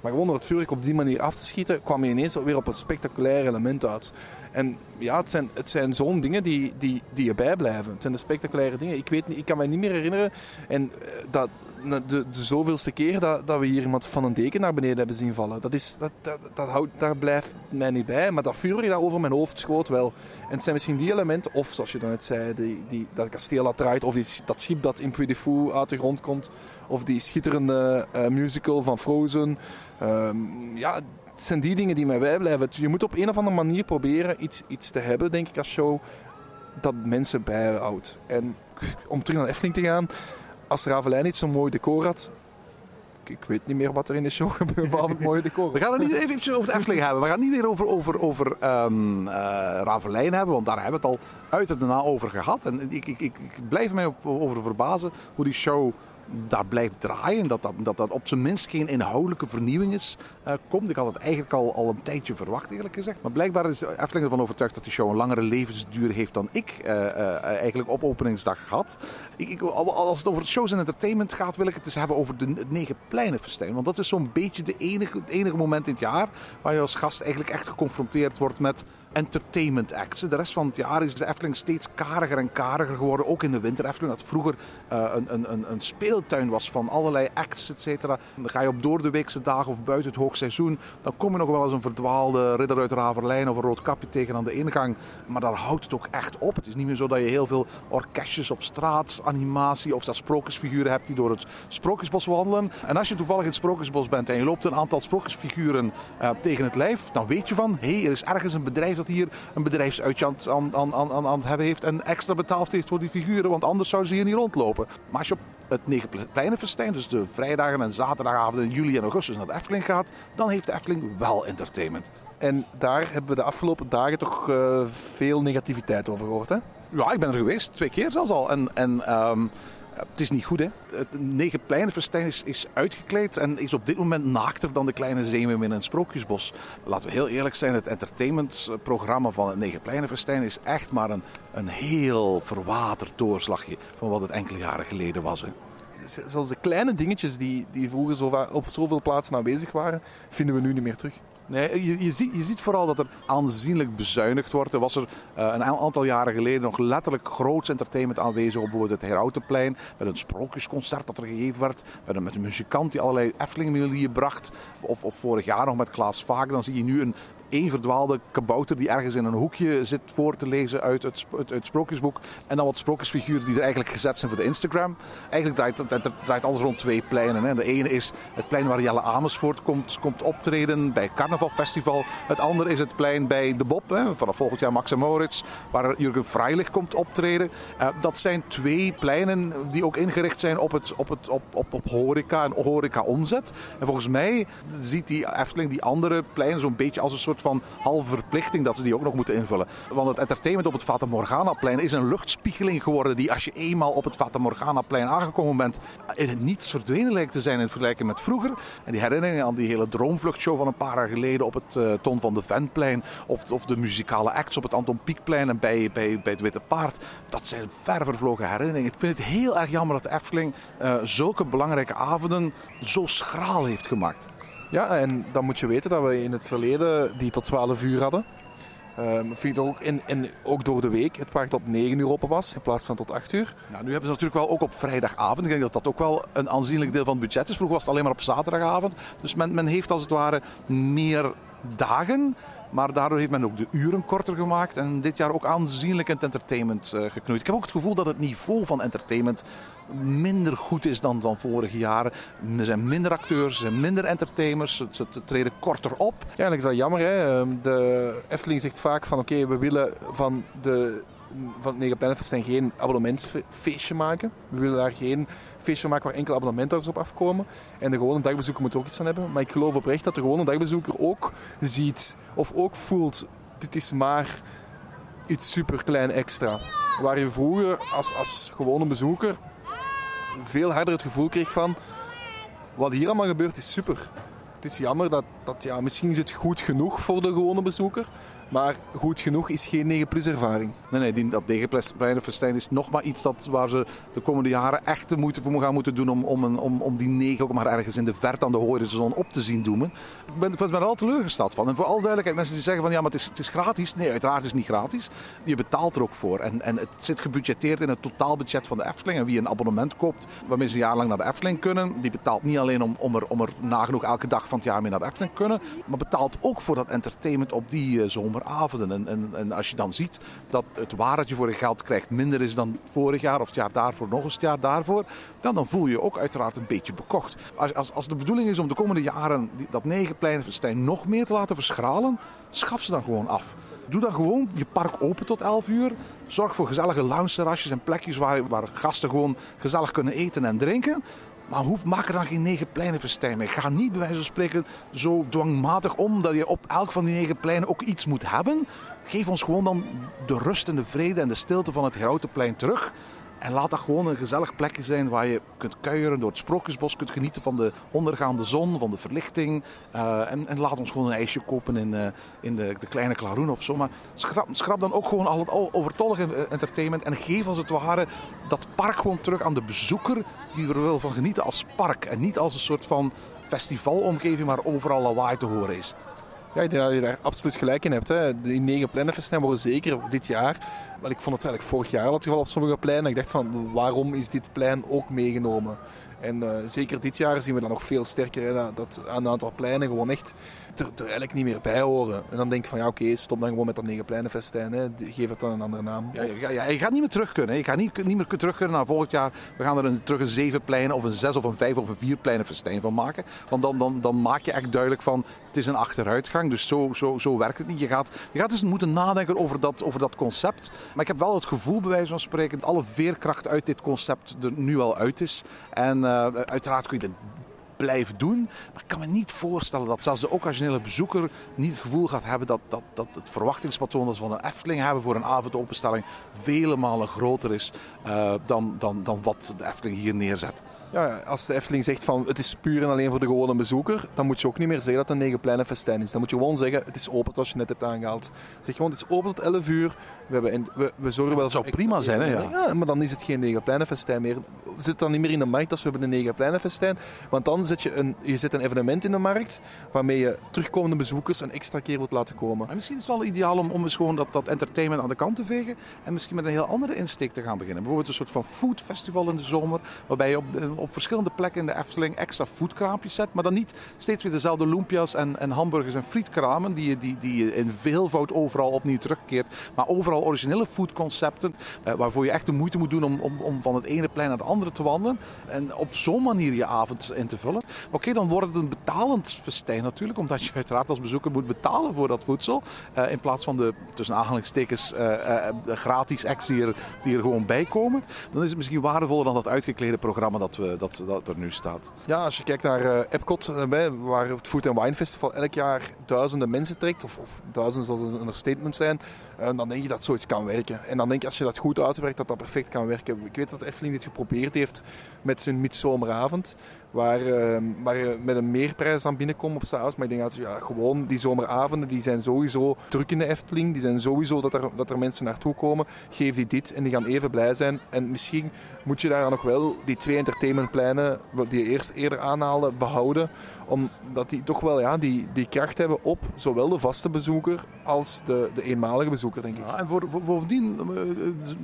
Maar gewoon door het vuurwerk op die manier af te schieten, kwam je ineens weer op een spectaculair element uit. En ja, het zijn, het zijn zo'n dingen die, die, die je bijblijven. Het zijn de spectaculaire dingen. Ik, weet, ik kan me niet meer herinneren. En eh, dat, de, zoveelste keer dat, dat we hier iemand van een deken naar beneden hebben zien vallen. Dat, is, dat, dat, dat, houdt, daar blijft mij niet bij. Maar dat vuurwerk dat over mijn hoofd schoot wel. En het zijn misschien die elementen, of zoals je dan net zei, die, die, dat kasteel dat draait, of die, dat schip dat in Puy uit de grond komt, of die schitterende eh, musical van Frozen. Ehm, ja, het zijn die dingen die mij bijblijven. Je moet op een of andere manier proberen iets, iets te hebben, denk ik, als show dat mensen bijhoudt. En om terug naar Efteling te gaan, als Ravelijn niet zo'n mooi decor had, ik, weet niet meer wat er in de show gebeurt, behalve het mooie decor.
We gaan het nu even over Efteling hebben. We gaan het niet weer over, over, over ehm, eh, Ravelijn hebben, want daar hebben we het al uit en daarna over gehad. En ik, ik, ik, blijf mij over verbazen hoe die show daar blijft draaien. Dat dat, dat, dat op zijn minst geen inhoudelijke vernieuwing is, eh, komt. Ik had het eigenlijk al, al een tijdje verwacht, eerlijk gezegd. Maar blijkbaar is Efteling ervan overtuigd dat die show een langere levensduur heeft dan ik eh, eh, eigenlijk op openingsdag had. Ik, ik, als het over shows en entertainment gaat, wil ik het eens hebben over de, het Negen Pleinenfestijn. Want dat is zo'n beetje de enige, het enige moment in het jaar waar je als gast eigenlijk echt geconfronteerd wordt met entertainment acts. De rest van het jaar is de Efteling steeds kariger en kariger geworden. Ook in de winter Efteling, dat vroeger eh, een, een, een, speeltuin was van allerlei acts, et cetera. Dan ga je op door de weekse dagen of buiten het hoogseizoen. Dan kom je nog wel eens een verdwaalde ridder uit Raverlijn of een rood kapje tegen aan de ingang. Maar daar houdt het ook echt op. Het is niet meer zo dat je heel veel orkestjes of straatsanimatie of zelfs sprookjesfiguren hebt die door het sprookjesbos wandelen. En als je toevallig in het sprookjesbos bent en je loopt een aantal sprookjesfiguren eh, tegen het lijf, dan weet je van, hé, hey, er is ergens een bedrijf dat hier een bedrijfsuitje aan, aan, aan, aan, het hebben heeft en extra betaald heeft voor die figuren, want anders zouden ze hier niet rondlopen. Maar als je op het Negenpleinenfestijn, dus de vrijdagen en zaterdagavonden in juli en augustus naar de Efteling gaat, dan heeft de Efteling wel entertainment.
En daar hebben we de afgelopen dagen toch eh, veel negativiteit over gehoord, hè?
Ja, ik ben er geweest, twee keer zelfs al. En, en ehm, het is niet goed, hè. Het Negenpleinenfestijn is, is uitgekleed en is op dit moment naakter dan de kleine zeemeermin in het Sprookjesbos. Laten we heel eerlijk zijn, het entertainmentprogramma van het Negenpleinenfestijn is echt maar een, een heel verwaterd doorslagje van wat het enkele jaren geleden was.
Zelfs de kleine dingetjes die, die vroeger zo op zoveel plaatsen aanwezig waren, vinden we nu niet meer terug.
Nee, je, ziet, vooral dat er aanzienlijk bezuinigd wordt. Er was er eh, een aantal jaren geleden nog letterlijk groots entertainment aanwezig. Op bijvoorbeeld het Herautenplein. Met een sprookjesconcert dat er gegeven werd. Met een, met een muzikant die allerlei Efteling-melodieën bracht. Of, of vorig jaar nog met Klaas Vaak. Dan zie je nu een één verdwaalde kabouter die ergens in een hoekje zit voor te lezen uit het, het sprookjesboek. En dan wat sprookjesfiguren die er eigenlijk gezet zijn voor de Instagram. Eigenlijk draait draait alles rond twee pleinen. Hè. De ene is het plein waar Jelle Amersfoort komt, komt optreden bij het Carnavalfestival. Het andere is het plein bij De Bob, hè, vanaf volgend jaar Max en Moritz, waar Jurgen Freilich komt optreden. Eh, dat zijn twee pleinen die ook ingericht zijn op, het, op, het, op, op, op horeca en horeca-omzet. En volgens mij ziet die Efteling die andere pleinen zo'n beetje als een soort van halve verplichting dat ze die ook nog moeten invullen. Want het entertainment op het Fata Morgana-plein is een luchtspiegeling geworden die als je eenmaal op het Fata Morgana-plein aangekomen bent, in het niets verdwenen lijkt te zijn in vergelijking met vroeger. En die herinneringen aan die hele droomvluchtshow van een paar jaar geleden op het eh, Ton van de Ventplein of, of de muzikale acts op het Anton Pieckplein en bij, bij, bij het Witte Paard, dat zijn ver vervlogen herinneringen. Ik vind het heel erg jammer dat de Efteling eh, zulke belangrijke avonden zo schraal heeft gemaakt.
Ja, en dan moet je weten dat we in het verleden die tot 12 uur hadden. Ik ook, en, en ook door de week het park tot 9 uur open was in plaats van tot 8 uur.
Nou, nu hebben ze natuurlijk wel ook op vrijdagavond. Ik denk dat dat ook wel een aanzienlijk deel van het budget is. Vroeger was het alleen maar op zaterdagavond. Dus men, men heeft als het ware meer dagen. Maar daardoor heeft men ook de uren korter gemaakt. En dit jaar ook aanzienlijk in het entertainment eh, geknoeid. Ik heb ook het gevoel dat het niveau van entertainment minder goed is dan, dan vorige jaren. Er zijn minder acteurs, er zijn minder entertainers. Ze, treden korter op.
Ja, eigenlijk is dat jammer. Hè? Ehm, De Efteling zegt vaak van oké, we willen van de van het Negenpleinenfestijn geen abonnementsfeestje maken. We willen daar geen feestje maken waar enkel abonnementhouders op afkomen. En de gewone dagbezoeker moet ook iets aan hebben. Maar ik geloof oprecht dat de gewone dagbezoeker ook ziet of ook voelt, dit is maar iets super klein extra. Waar je vroeger als, als gewone bezoeker veel harder het gevoel kreeg van wat hier allemaal gebeurt is super. Het is jammer dat, dat ja, misschien is het goed genoeg voor de gewone bezoeker. Maar goed genoeg is geen 9 plus ervaring.
Nee, nee, dat Degenpleinenfestijn is nog maar iets dat, waar ze de komende jaren echt de moeite voor gaan moeten doen om, om, een, om, om die negen ook maar ergens in de verte aan de horizon op te zien doemen. Ik ben, ik ben er al teleurgesteld van. En voor alle duidelijkheid, mensen die zeggen van ja, maar het is, het is gratis. Nee, uiteraard is het niet gratis. Je betaalt er ook voor. En, en het zit gebudgeteerd in het totaalbudget van de Efteling. En wie een abonnement koopt waarmee ze een jaar lang naar de Efteling kunnen, die betaalt niet alleen om, om, er, om er nagenoeg elke dag van het jaar mee naar de Efteling kunnen, maar betaalt ook voor dat entertainment op die uh, zomeravonden. En, en, en als je dan ziet dat het waar dat je voor je geld krijgt minder is dan vorig jaar of het jaar daarvoor nog eens het jaar daarvoor, dan, dan voel je je ook uiteraard een beetje bekocht. Als, als, als de bedoeling is om de komende jaren dat negenpleinenfestijn nog meer te laten verschralen, schaf ze dan gewoon af. Doe dan gewoon je park open tot 11 uur. Zorg voor gezellige lounge-terrasjes en plekjes waar, waar gasten gewoon gezellig kunnen eten en drinken. Maar hoef, maak er dan geen negen pleinen festijn. Ga niet bij wijze van spreken zo dwangmatig om dat je op elk van die negen pleinen ook iets moet hebben. Geef ons gewoon dan de rust en de vrede en de stilte van het Herautenplein terug. En laat dat gewoon een gezellig plekje zijn waar je kunt kuieren door het sprookjesbos, kunt genieten van de ondergaande zon, van de verlichting. Uh, en, en, laat ons gewoon een ijsje kopen in, uh, in de, de, kleine Klaroen of zo. Maar schrap, schrap dan ook gewoon al het overtollige entertainment en geef als het ware dat park gewoon terug aan de bezoeker die er wil van genieten als park. En niet als een soort van festivalomgeving waar overal lawaai te horen is.
Ja, ik denk dat je daar absoluut gelijk in hebt. Hè. Die negen plannenfestijn worden zeker dit jaar. Maar ik vond het eigenlijk vorig jaar al op sommige pleinen. Ik dacht van, waarom is dit plein ook meegenomen? En uh, zeker dit jaar zien we dat nog veel sterker. Dat, dat een aantal pleinen gewoon echt er, er, eigenlijk niet meer bij horen. En dan denk ik van ja oké, stop dan gewoon met dat negen pleinenfestijn. Hè. Geef het dan een andere naam.
Ja, ja, ja, je gaat niet meer terug kunnen. Je gaat niet, niet meer terug kunnen naar volgend jaar. We gaan er een, terug een zeven pleinen of een zes of een vijf of een vier pleinenfestijn van maken. Want dan, dan, dan maak je echt duidelijk van het is een achteruitgang. Dus zo, zo, zo werkt het niet. Je gaat, je gaat dus moeten nadenken over dat, over dat concept. Maar ik heb wel het gevoel bij wijze van spreken dat alle veerkracht uit dit concept er nu al uit is. En uiteraard kun je dit blijven doen. Maar ik kan me niet voorstellen dat zelfs de occasionele bezoeker niet het gevoel gaat hebben dat, dat, dat het verwachtingspatroon dat ze van een Efteling hebben voor een avondopenstelling vele malen groter is uh, dan, dan, dan wat de Efteling hier neerzet.
Ja, als de Efteling zegt van het is puur en alleen voor de gewone bezoeker, dan moet je ook niet meer zeggen dat het een negen pleinen festijn is. Dan moet je gewoon zeggen het is open zoals je net hebt aangehaald. Zeg gewoon het is open tot 11 uur. We, hebben in, we, we zorgen wel
dat zou prima zijn, hè? Ja.
ja. maar dan is het geen negen pleinen festijn meer. Zitten dan niet meer in de markt als we hebben een negen pleinen festijn. Want dan zet je een, je zet een evenement in de markt waarmee je terugkomende bezoekers een extra keer wilt laten komen.
Maar misschien is het wel ideaal om, om eens gewoon dat, dat entertainment aan de kant te vegen en misschien met een heel andere insteek te gaan beginnen. Bijvoorbeeld een soort van food festival in de zomer, waarbij je op, op verschillende plekken in de Efteling extra foodkraampjes zet. Maar dan niet steeds weer dezelfde lumpia's en, en hamburgers en frietkramen die je, die, die in veelvoud overal opnieuw terugkeert. Maar overal originele foodconcepten uh, waarvoor je echt de moeite moet doen om, om, om van het ene plein naar het andere te wandelen. En op zo'n manier je avond in te vullen. Oké, dan wordt het een betalend festijn natuurlijk. Omdat je uiteraard als bezoeker moet betalen voor dat voedsel. Uh, in plaats van de tussen aanhalingstekens uh, gratis acts die er, die er gewoon bij komen. Dan is het misschien waardevoller dan dat uitgeklede programma dat, we, dat, dat er nu staat.
Ja, als je kijkt naar uh, Epcot, uh, waar het Food and Wine Festival elk jaar duizenden mensen trekt, of, of duizenden zal een understatement zijn, dan denk je dat zoiets kan werken. En dan denk je als je dat goed uitwerkt, dat dat perfect kan werken. Ik weet dat Efteling dit geprobeerd heeft met zijn midzomeravond. Waar, uh, je met een meerprijs aan binnenkomt op s'avonds. Maar ik denk dat ja, gewoon die zomeravonden die zijn sowieso druk in de Efteling. Die zijn sowieso dat er, dat er mensen naartoe komen. Geef die dit en die gaan even blij zijn. En misschien moet je daar nog wel die twee entertainmentpleinen die je eerst eerder aanhaalde behouden. Omdat die toch wel ja, die, die kracht hebben op zowel de vaste bezoeker als de, de eenmalige bezoeker, denk ik.
En voor, voor, bovendien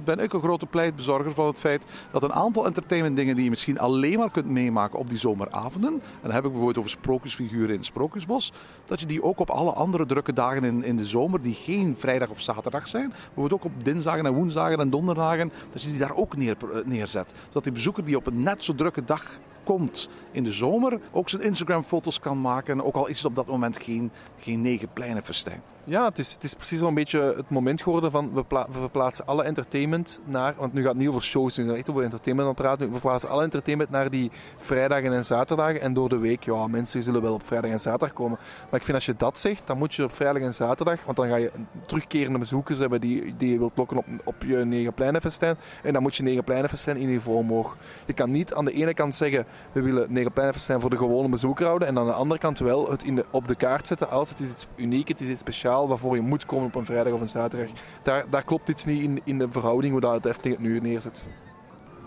ben ik een grote pleitbezorger van het feit dat een aantal entertainment dingen die je misschien alleen maar kunt meemaken op zomeravonden. En dan heb ik bijvoorbeeld over sprookjesfiguren in het Sprookjesbos. Dat je die ook op alle andere drukke dagen in, in de zomer, die geen vrijdag of zaterdag zijn. Bijvoorbeeld ook op dinsdagen en woensdagen en donderdagen. Dat je die daar ook neer, neerzet. Zodat die bezoeker die op een net zo drukke dag komt in de zomer, ook zijn Instagram-foto's kan maken. Ook al is het op dat moment geen, geen negen pleinen festijn.
Ja, het is, het is precies zo'n beetje het moment geworden van we, pla- we verplaatsen alle entertainment naar. Want nu gaat het niet over shows, nu zijn we echt over entertainment aan praten. We verplaatsen alle entertainment naar die vrijdagen en zaterdagen. En door de week, ja, mensen zullen wel op vrijdag en zaterdag komen. Maar ik vind als je dat zegt, dan moet je op vrijdag en zaterdag. Want dan ga je terugkerende bezoekers hebben die, die je wilt lokken op, op je Negenpleinenfestijn. En dan moet je Negenpleinenfestijn in niveau omhoog. Je kan niet aan de ene kant zeggen, we willen Negenpleinenfestijn voor de gewone bezoeker houden. En aan de andere kant wel het in de, op de kaart zetten als het is iets uniek, het is iets speciaals waarvoor je moet komen op een vrijdag of een zaterdag. Daar, daar klopt iets niet in, in de verhouding hoe dat het Efteling het nu neerzet.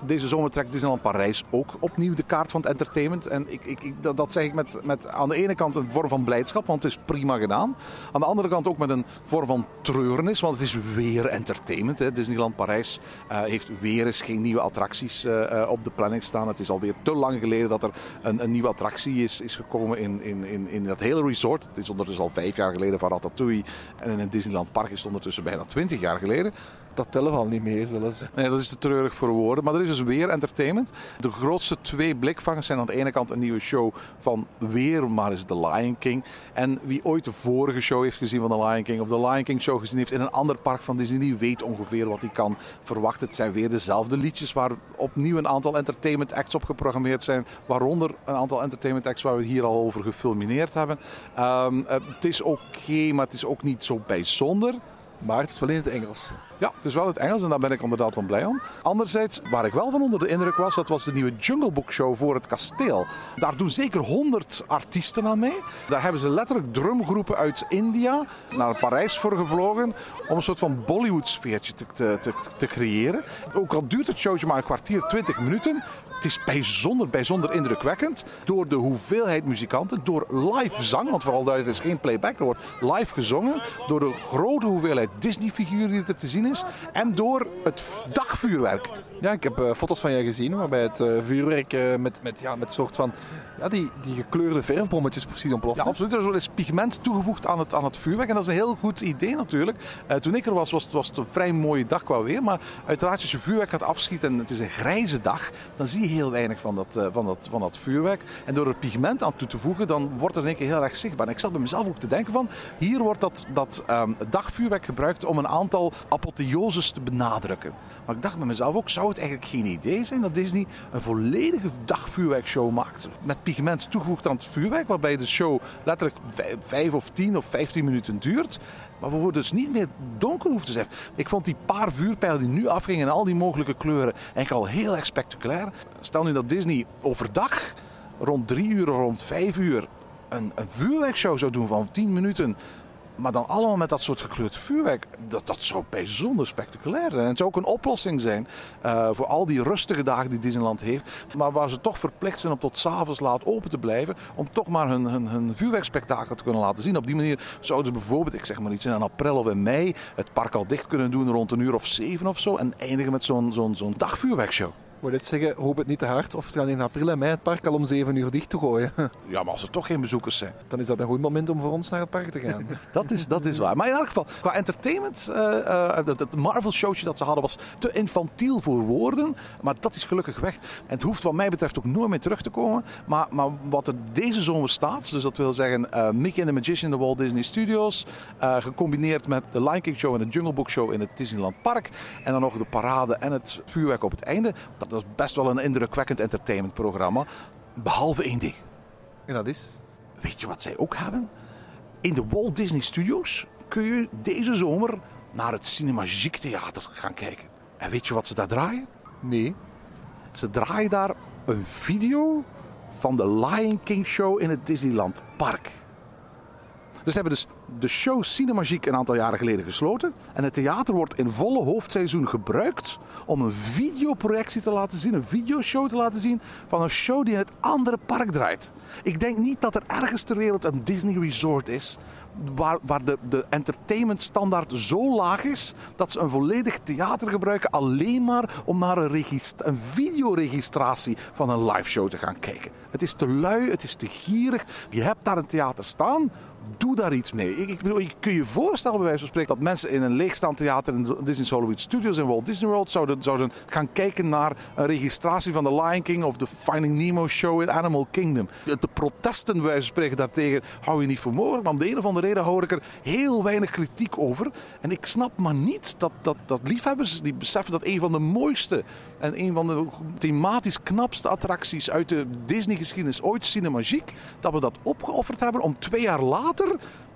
Deze zomer trekt Disneyland Parijs ook opnieuw de kaart van het entertainment. En ik, ik, ik, dat, zeg ik met, met aan de ene kant een vorm van blijdschap, want het is prima gedaan. Aan de andere kant ook met een vorm van treurnis, want het is weer entertainment. Hè. Disneyland Parijs eh, heeft weer eens geen nieuwe attracties eh, eh, op de planning staan. Het is alweer te lang geleden dat er een, een nieuwe attractie is, is gekomen in, in, in, in dat hele resort. Het is ondertussen al vijf jaar geleden van Ratatouille. En in het Disneyland Park is het ondertussen bijna twintig jaar geleden.
Dat tellen we al niet meer, zullen ze.
Nee, dat is te treurig voor woorden. Maar er is dus weer entertainment. De grootste twee blikvangers zijn aan de ene kant een nieuwe show van weer maar The Lion King. En wie ooit de vorige show heeft gezien van The Lion King, of de Lion King show gezien heeft in een ander park van Disney, die weet ongeveer wat hij kan verwachten. Het zijn weer dezelfde liedjes waar opnieuw een aantal entertainment acts op geprogrammeerd zijn. Waaronder een aantal entertainment acts waar we het hier al over gefilmineerd hebben. Ehm, eh, het is oké, maar het is ook niet zo bijzonder.
Maar het is wel in het Engels.
Ja, het is wel het Engels en daar ben ik inderdaad dan blij om. Anderzijds, waar ik wel van onder de indruk was, dat was de nieuwe Jungle Book Show voor het kasteel. Daar doen zeker 100 artiesten aan mee. Daar hebben ze letterlijk drumgroepen uit India naar Parijs voor gevlogen om een soort van Bollywood-sfeertje te, te, te, te creëren. Ook al duurt het showtje maar een kwartier, 20 minuten. Het is bijzonder, bijzonder indrukwekkend. Door de hoeveelheid muzikanten, door live zang, want vooral daar is geen playback, er wordt live gezongen. Door de grote hoeveelheid Disney-figuren die er te zien is. En door het dagvuurwerk.
Ja, ik heb eh, foto's van jij gezien waarbij het eh, vuurwerk eh, met, met, ja, met soort van ja, die, die gekleurde verfbommetjes precies ontploft.
Ja, absoluut. Er is wel eens pigment toegevoegd aan het, aan het vuurwerk. En dat is een heel goed idee natuurlijk. Toen ik er was, was het, was het een vrij mooie dag qua weer. Maar uiteraard, als je vuurwerk gaat afschieten en het is een grijze dag, dan zie je heel weinig van dat, van dat, van dat vuurwerk. En door er pigment aan toe te voegen, dan wordt het in één keer heel erg zichtbaar. En ik zat bij mezelf ook te denken van, hier wordt dat, dat ehm, dagvuurwerk gebruikt om een aantal apotheoses te benadrukken. Maar ik dacht bij mezelf ook, zou het eigenlijk geen idee zijn dat Disney een volledige dagvuurwerkshow maakt? Met pigment toegevoegd aan het vuurwerk, waarbij de show letterlijk vijf- vijf of tien of vijftien minuten duurt. Maar we dus niet meer donker hoeven te zijn. Ik vond die paar vuurpijlen die nu afgingen in al die mogelijke kleuren eigenlijk al heel erg spectaculair. Stel nu dat Disney overdag rond drie uur, rond vijf uur een, een vuurwerkshow zou doen van 10 minuten. Maar dan allemaal met dat soort gekleurd vuurwerk. Dat, dat zou bijzonder spectaculair zijn. En het zou ook een oplossing zijn eh, voor al die rustige dagen die Disneyland heeft. Maar waar ze toch verplicht zijn om tot s'avonds laat open te blijven. Om toch maar hun, hun, hun vuurwerkspektakel te kunnen laten zien. Op die manier zouden ze bijvoorbeeld, ik zeg maar iets, in april of in mei het park al dicht kunnen doen rond een uur of zeven of zo. En eindigen met zo'n zo'n zo'n dagvuurwerkshow.
Ik wil dit zeggen, hoop het niet te hard. Of ze gaan in april en mei het park al om 7 uur dicht te gooien.
Ja, maar als er toch geen bezoekers zijn.
Dan is dat een goed moment om voor ons naar het park te gaan.
Dat is, dat is waar. Maar in elk geval, qua entertainment, eh, eh, dat, dat Marvel-showtje dat ze hadden was te infantiel voor woorden. Maar dat is gelukkig weg. En het hoeft wat mij betreft ook nooit meer terug te komen. Maar, maar wat er deze zomer staat, dus dat wil zeggen eh, Mickey and the Magician in de Walt Disney Studios. eh, gecombineerd met de Lion King Show en de Jungle Book Show in het Disneyland Park. En dan nog de parade en het vuurwerk op het einde. Dat is best wel een indrukwekkend entertainmentprogramma. Behalve één ding.
en dat is...
Weet je wat zij ook hebben? In de Walt Disney Studios kun je deze zomer naar het Cinemagique Theater gaan kijken. En weet je wat ze daar draaien?
Nee.
Ze draaien daar een video van de Lion King Show in het Disneyland Park. Dus hebben dus de show Cinemagique een aantal jaren geleden gesloten. En het theater wordt in volle hoofdseizoen gebruikt om een videoprojectie te laten zien, een videoshow te laten zien van een show die in het andere park draait. Ik denk niet dat er ergens ter wereld een Disney Resort is waar, waar de, de entertainmentstandaard zo laag is dat ze een volledig theater gebruiken alleen maar om naar een, een videoregistratie van een live show te gaan kijken. Het is te lui, het is te gierig. Je hebt daar een theater staan. Doe daar iets mee. Ik, ik bedoel, kun je voorstellen bij wijze van spreken dat mensen in een leegstaand theater in de Disney's Hollywood Studios in Walt Disney World zouden, zouden gaan kijken naar een registratie van The Lion King of de Finding Nemo show in Animal Kingdom. De protesten bij wijze van spreken daartegen hou je niet voor mogelijk, maar om de een of andere reden hou ik er heel weinig kritiek over. En ik snap maar niet dat, dat, dat liefhebbers die beseffen dat een van de mooiste en een van de thematisch knapste attracties uit de Disney-geschiedenis ooit, Cinemagique, dat we dat opgeofferd hebben om twee jaar later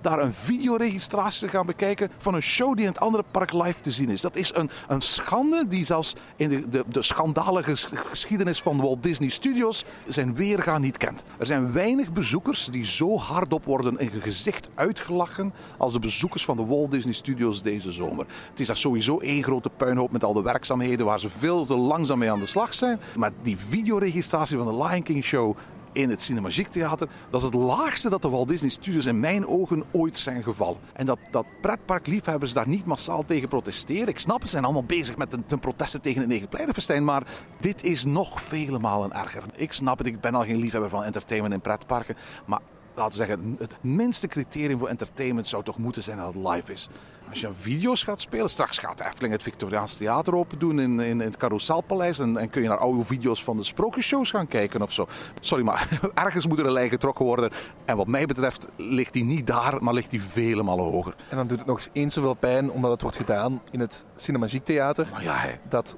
daar een videoregistratie te gaan bekijken van een show die in het andere park live te zien is. Dat is een, een schande die zelfs in de, de, de schandalige ges- geschiedenis van Walt Disney Studios zijn weerga niet kent. Er zijn weinig bezoekers die zo hardop worden in hun gezicht uitgelachen als de bezoekers van de Walt Disney Studios deze zomer. Het is daar sowieso één grote puinhoop met al de werkzaamheden waar ze veel te langzaam mee aan de slag zijn. Maar die videoregistratie van de Lion King Show in het Cinemagique Theater. Dat is het laagste dat de Walt Disney Studios in mijn ogen ooit zijn gevallen. En dat, dat pretparkliefhebbers daar niet massaal tegen protesteren. Ik snap, ze zijn allemaal bezig met de protesten tegen het Negenpleinenfestijn. Maar dit is nog vele malen erger. Ik snap het, ik ben al geen liefhebber van entertainment in pretparken. Maar laten we zeggen, het minste criterium voor entertainment zou toch moeten zijn dat het live is. Als je video's gaat spelen, straks gaat de Efteling het Victoriaans Theater open doen in, in, in het Carouselpaleis. En, en kun je naar oude video's van de sprookjesshows gaan kijken of zo. Sorry, maar ergens moet er een lijn getrokken worden. En wat mij betreft ligt die niet daar, maar ligt die vele malen hoger.
En dan doet het nog eens eens zoveel pijn omdat het wordt gedaan in het Cinemagique Theater.
Maar ja.
Dat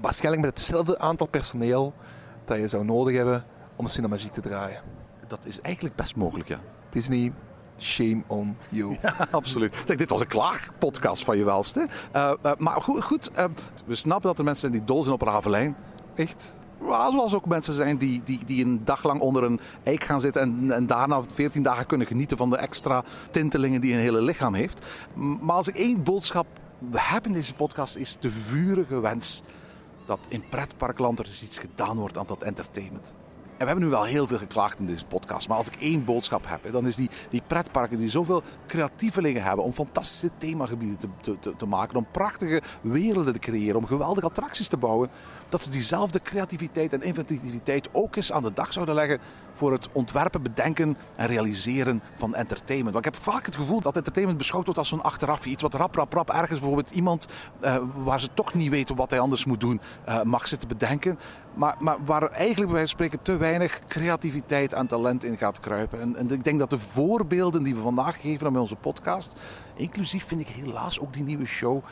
waarschijnlijk met hetzelfde aantal personeel dat je zou nodig hebben om Cinemagique te draaien.
Dat is eigenlijk best mogelijk, ja.
Disney, shame on you.
Absoluut. Zeg, dit was een klaagpodcast van je welste. Eh, eh, maar goed, goed eh, we snappen dat er mensen zijn die dol zijn op Ravelijn. Echt. Maar zoals ook mensen zijn die, die, die een dag lang onder een eik gaan zitten en, en daarna 14 dagen kunnen genieten van de extra tintelingen die een hele lichaam heeft. Maar als ik één boodschap heb in deze podcast, is de vurige wens dat in pretparkland er eens iets gedaan wordt aan dat entertainment. En we hebben nu wel heel veel geklaagd in deze podcast. Maar als ik één boodschap heb, dan is die, die pretparken die zoveel creatievelingen hebben om fantastische themagebieden te, te, te maken, om prachtige werelden te creëren, om geweldige attracties te bouwen, dat ze diezelfde creativiteit en inventiviteit ook eens aan de dag zouden leggen voor het ontwerpen, bedenken en realiseren van entertainment. Want ik heb vaak het gevoel dat entertainment beschouwd wordt als zo'n achterafje. Iets wat rap, rap, rap ergens bijvoorbeeld iemand eh, waar ze toch niet weten wat hij anders moet doen, eh, mag zitten bedenken. Maar, maar waar eigenlijk bij wijze van spreken te weinig creativiteit en talent in gaat kruipen. En, en ik denk dat de voorbeelden die we vandaag hebben bij onze podcast, inclusief vind ik helaas ook die nieuwe show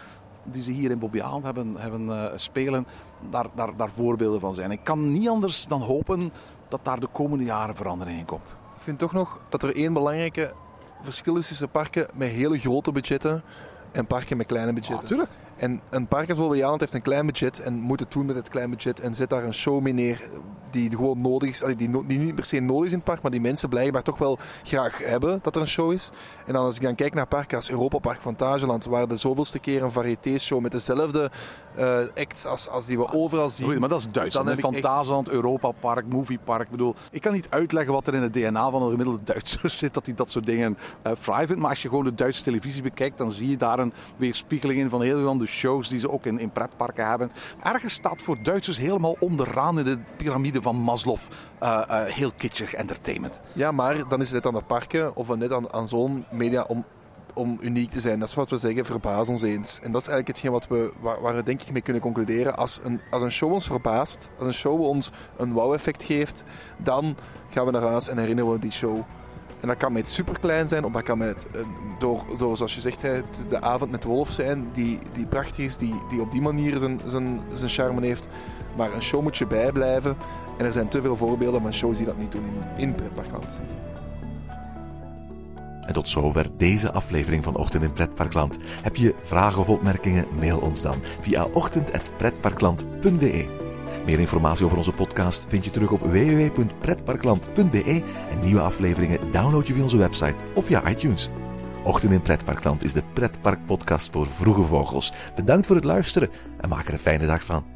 die ze hier in Bobbejaanland hebben, hebben eh, spelen, daar, daar, daar voorbeelden van zijn. Ik kan niet anders dan hopen dat daar de komende jaren verandering in komt.
Ik vind toch nog dat er één belangrijke verschil is tussen parken met hele grote budgetten en parken met kleine budgetten.
Natuurlijk.
En een park als heeft een klein budget en moet het doen met het klein budget en zet daar een show mee neer die gewoon nodig is, die, no- die niet per se nodig is in het park, maar die mensen blijkbaar toch wel graag hebben dat er een show is. En dan als ik dan kijk naar parken als Europa Park Fantageland, waar de zoveelste keer een variété-show met dezelfde eh, acts als, als die we overal zien.
Goed, maar dat is Duitsland.
Dan echt-
Fantasyland, Europa Park, Movie Park. Ik bedoel, ik kan niet uitleggen wat er in het DNA van een gemiddelde Duitser zit, dat hij dat soort dingen fraai vindt. Maar als je gewoon de Duitse televisie bekijkt, dan zie je daar een weerspiegeling in van heel veel van de shows die ze ook in, in pretparken hebben. Ergens staat voor Duitsers helemaal onderaan in de piramide van Maslow eh, eh, heel kitschig entertainment.
Ja, maar dan is het net aan de parken of net aan, aan zo'n media om, om uniek te zijn. Dat is wat we zeggen, verbaas ons eens. En dat is eigenlijk hetgeen wat we, waar, we denk ik mee kunnen concluderen. Als een, als een show ons verbaast, als een show ons een wow-effect geeft, dan gaan we naar huis en herinneren we die show. En dat kan met superklein zijn, of dat kan met, eh, door, door, zoals je zegt, de avond met Wolf zijn, die, die prachtig is, die, die op die manier zijn, zijn, zijn charme heeft. Maar een show moet je bijblijven. En er zijn te veel voorbeelden van shows die dat niet doen in, in pretparkland.
En tot zover deze aflevering van Ochtend in Pretparkland. Heb je vragen of opmerkingen? Mail ons dan via ochtend.pretparkland.be. Meer informatie over onze podcast vind je terug op www.pretparkland.be en nieuwe afleveringen download je via onze website of via iTunes. Ochtend in Pretparkland is de pretparkpodcast voor vroege vogels. Bedankt voor het luisteren en maak er een fijne dag van.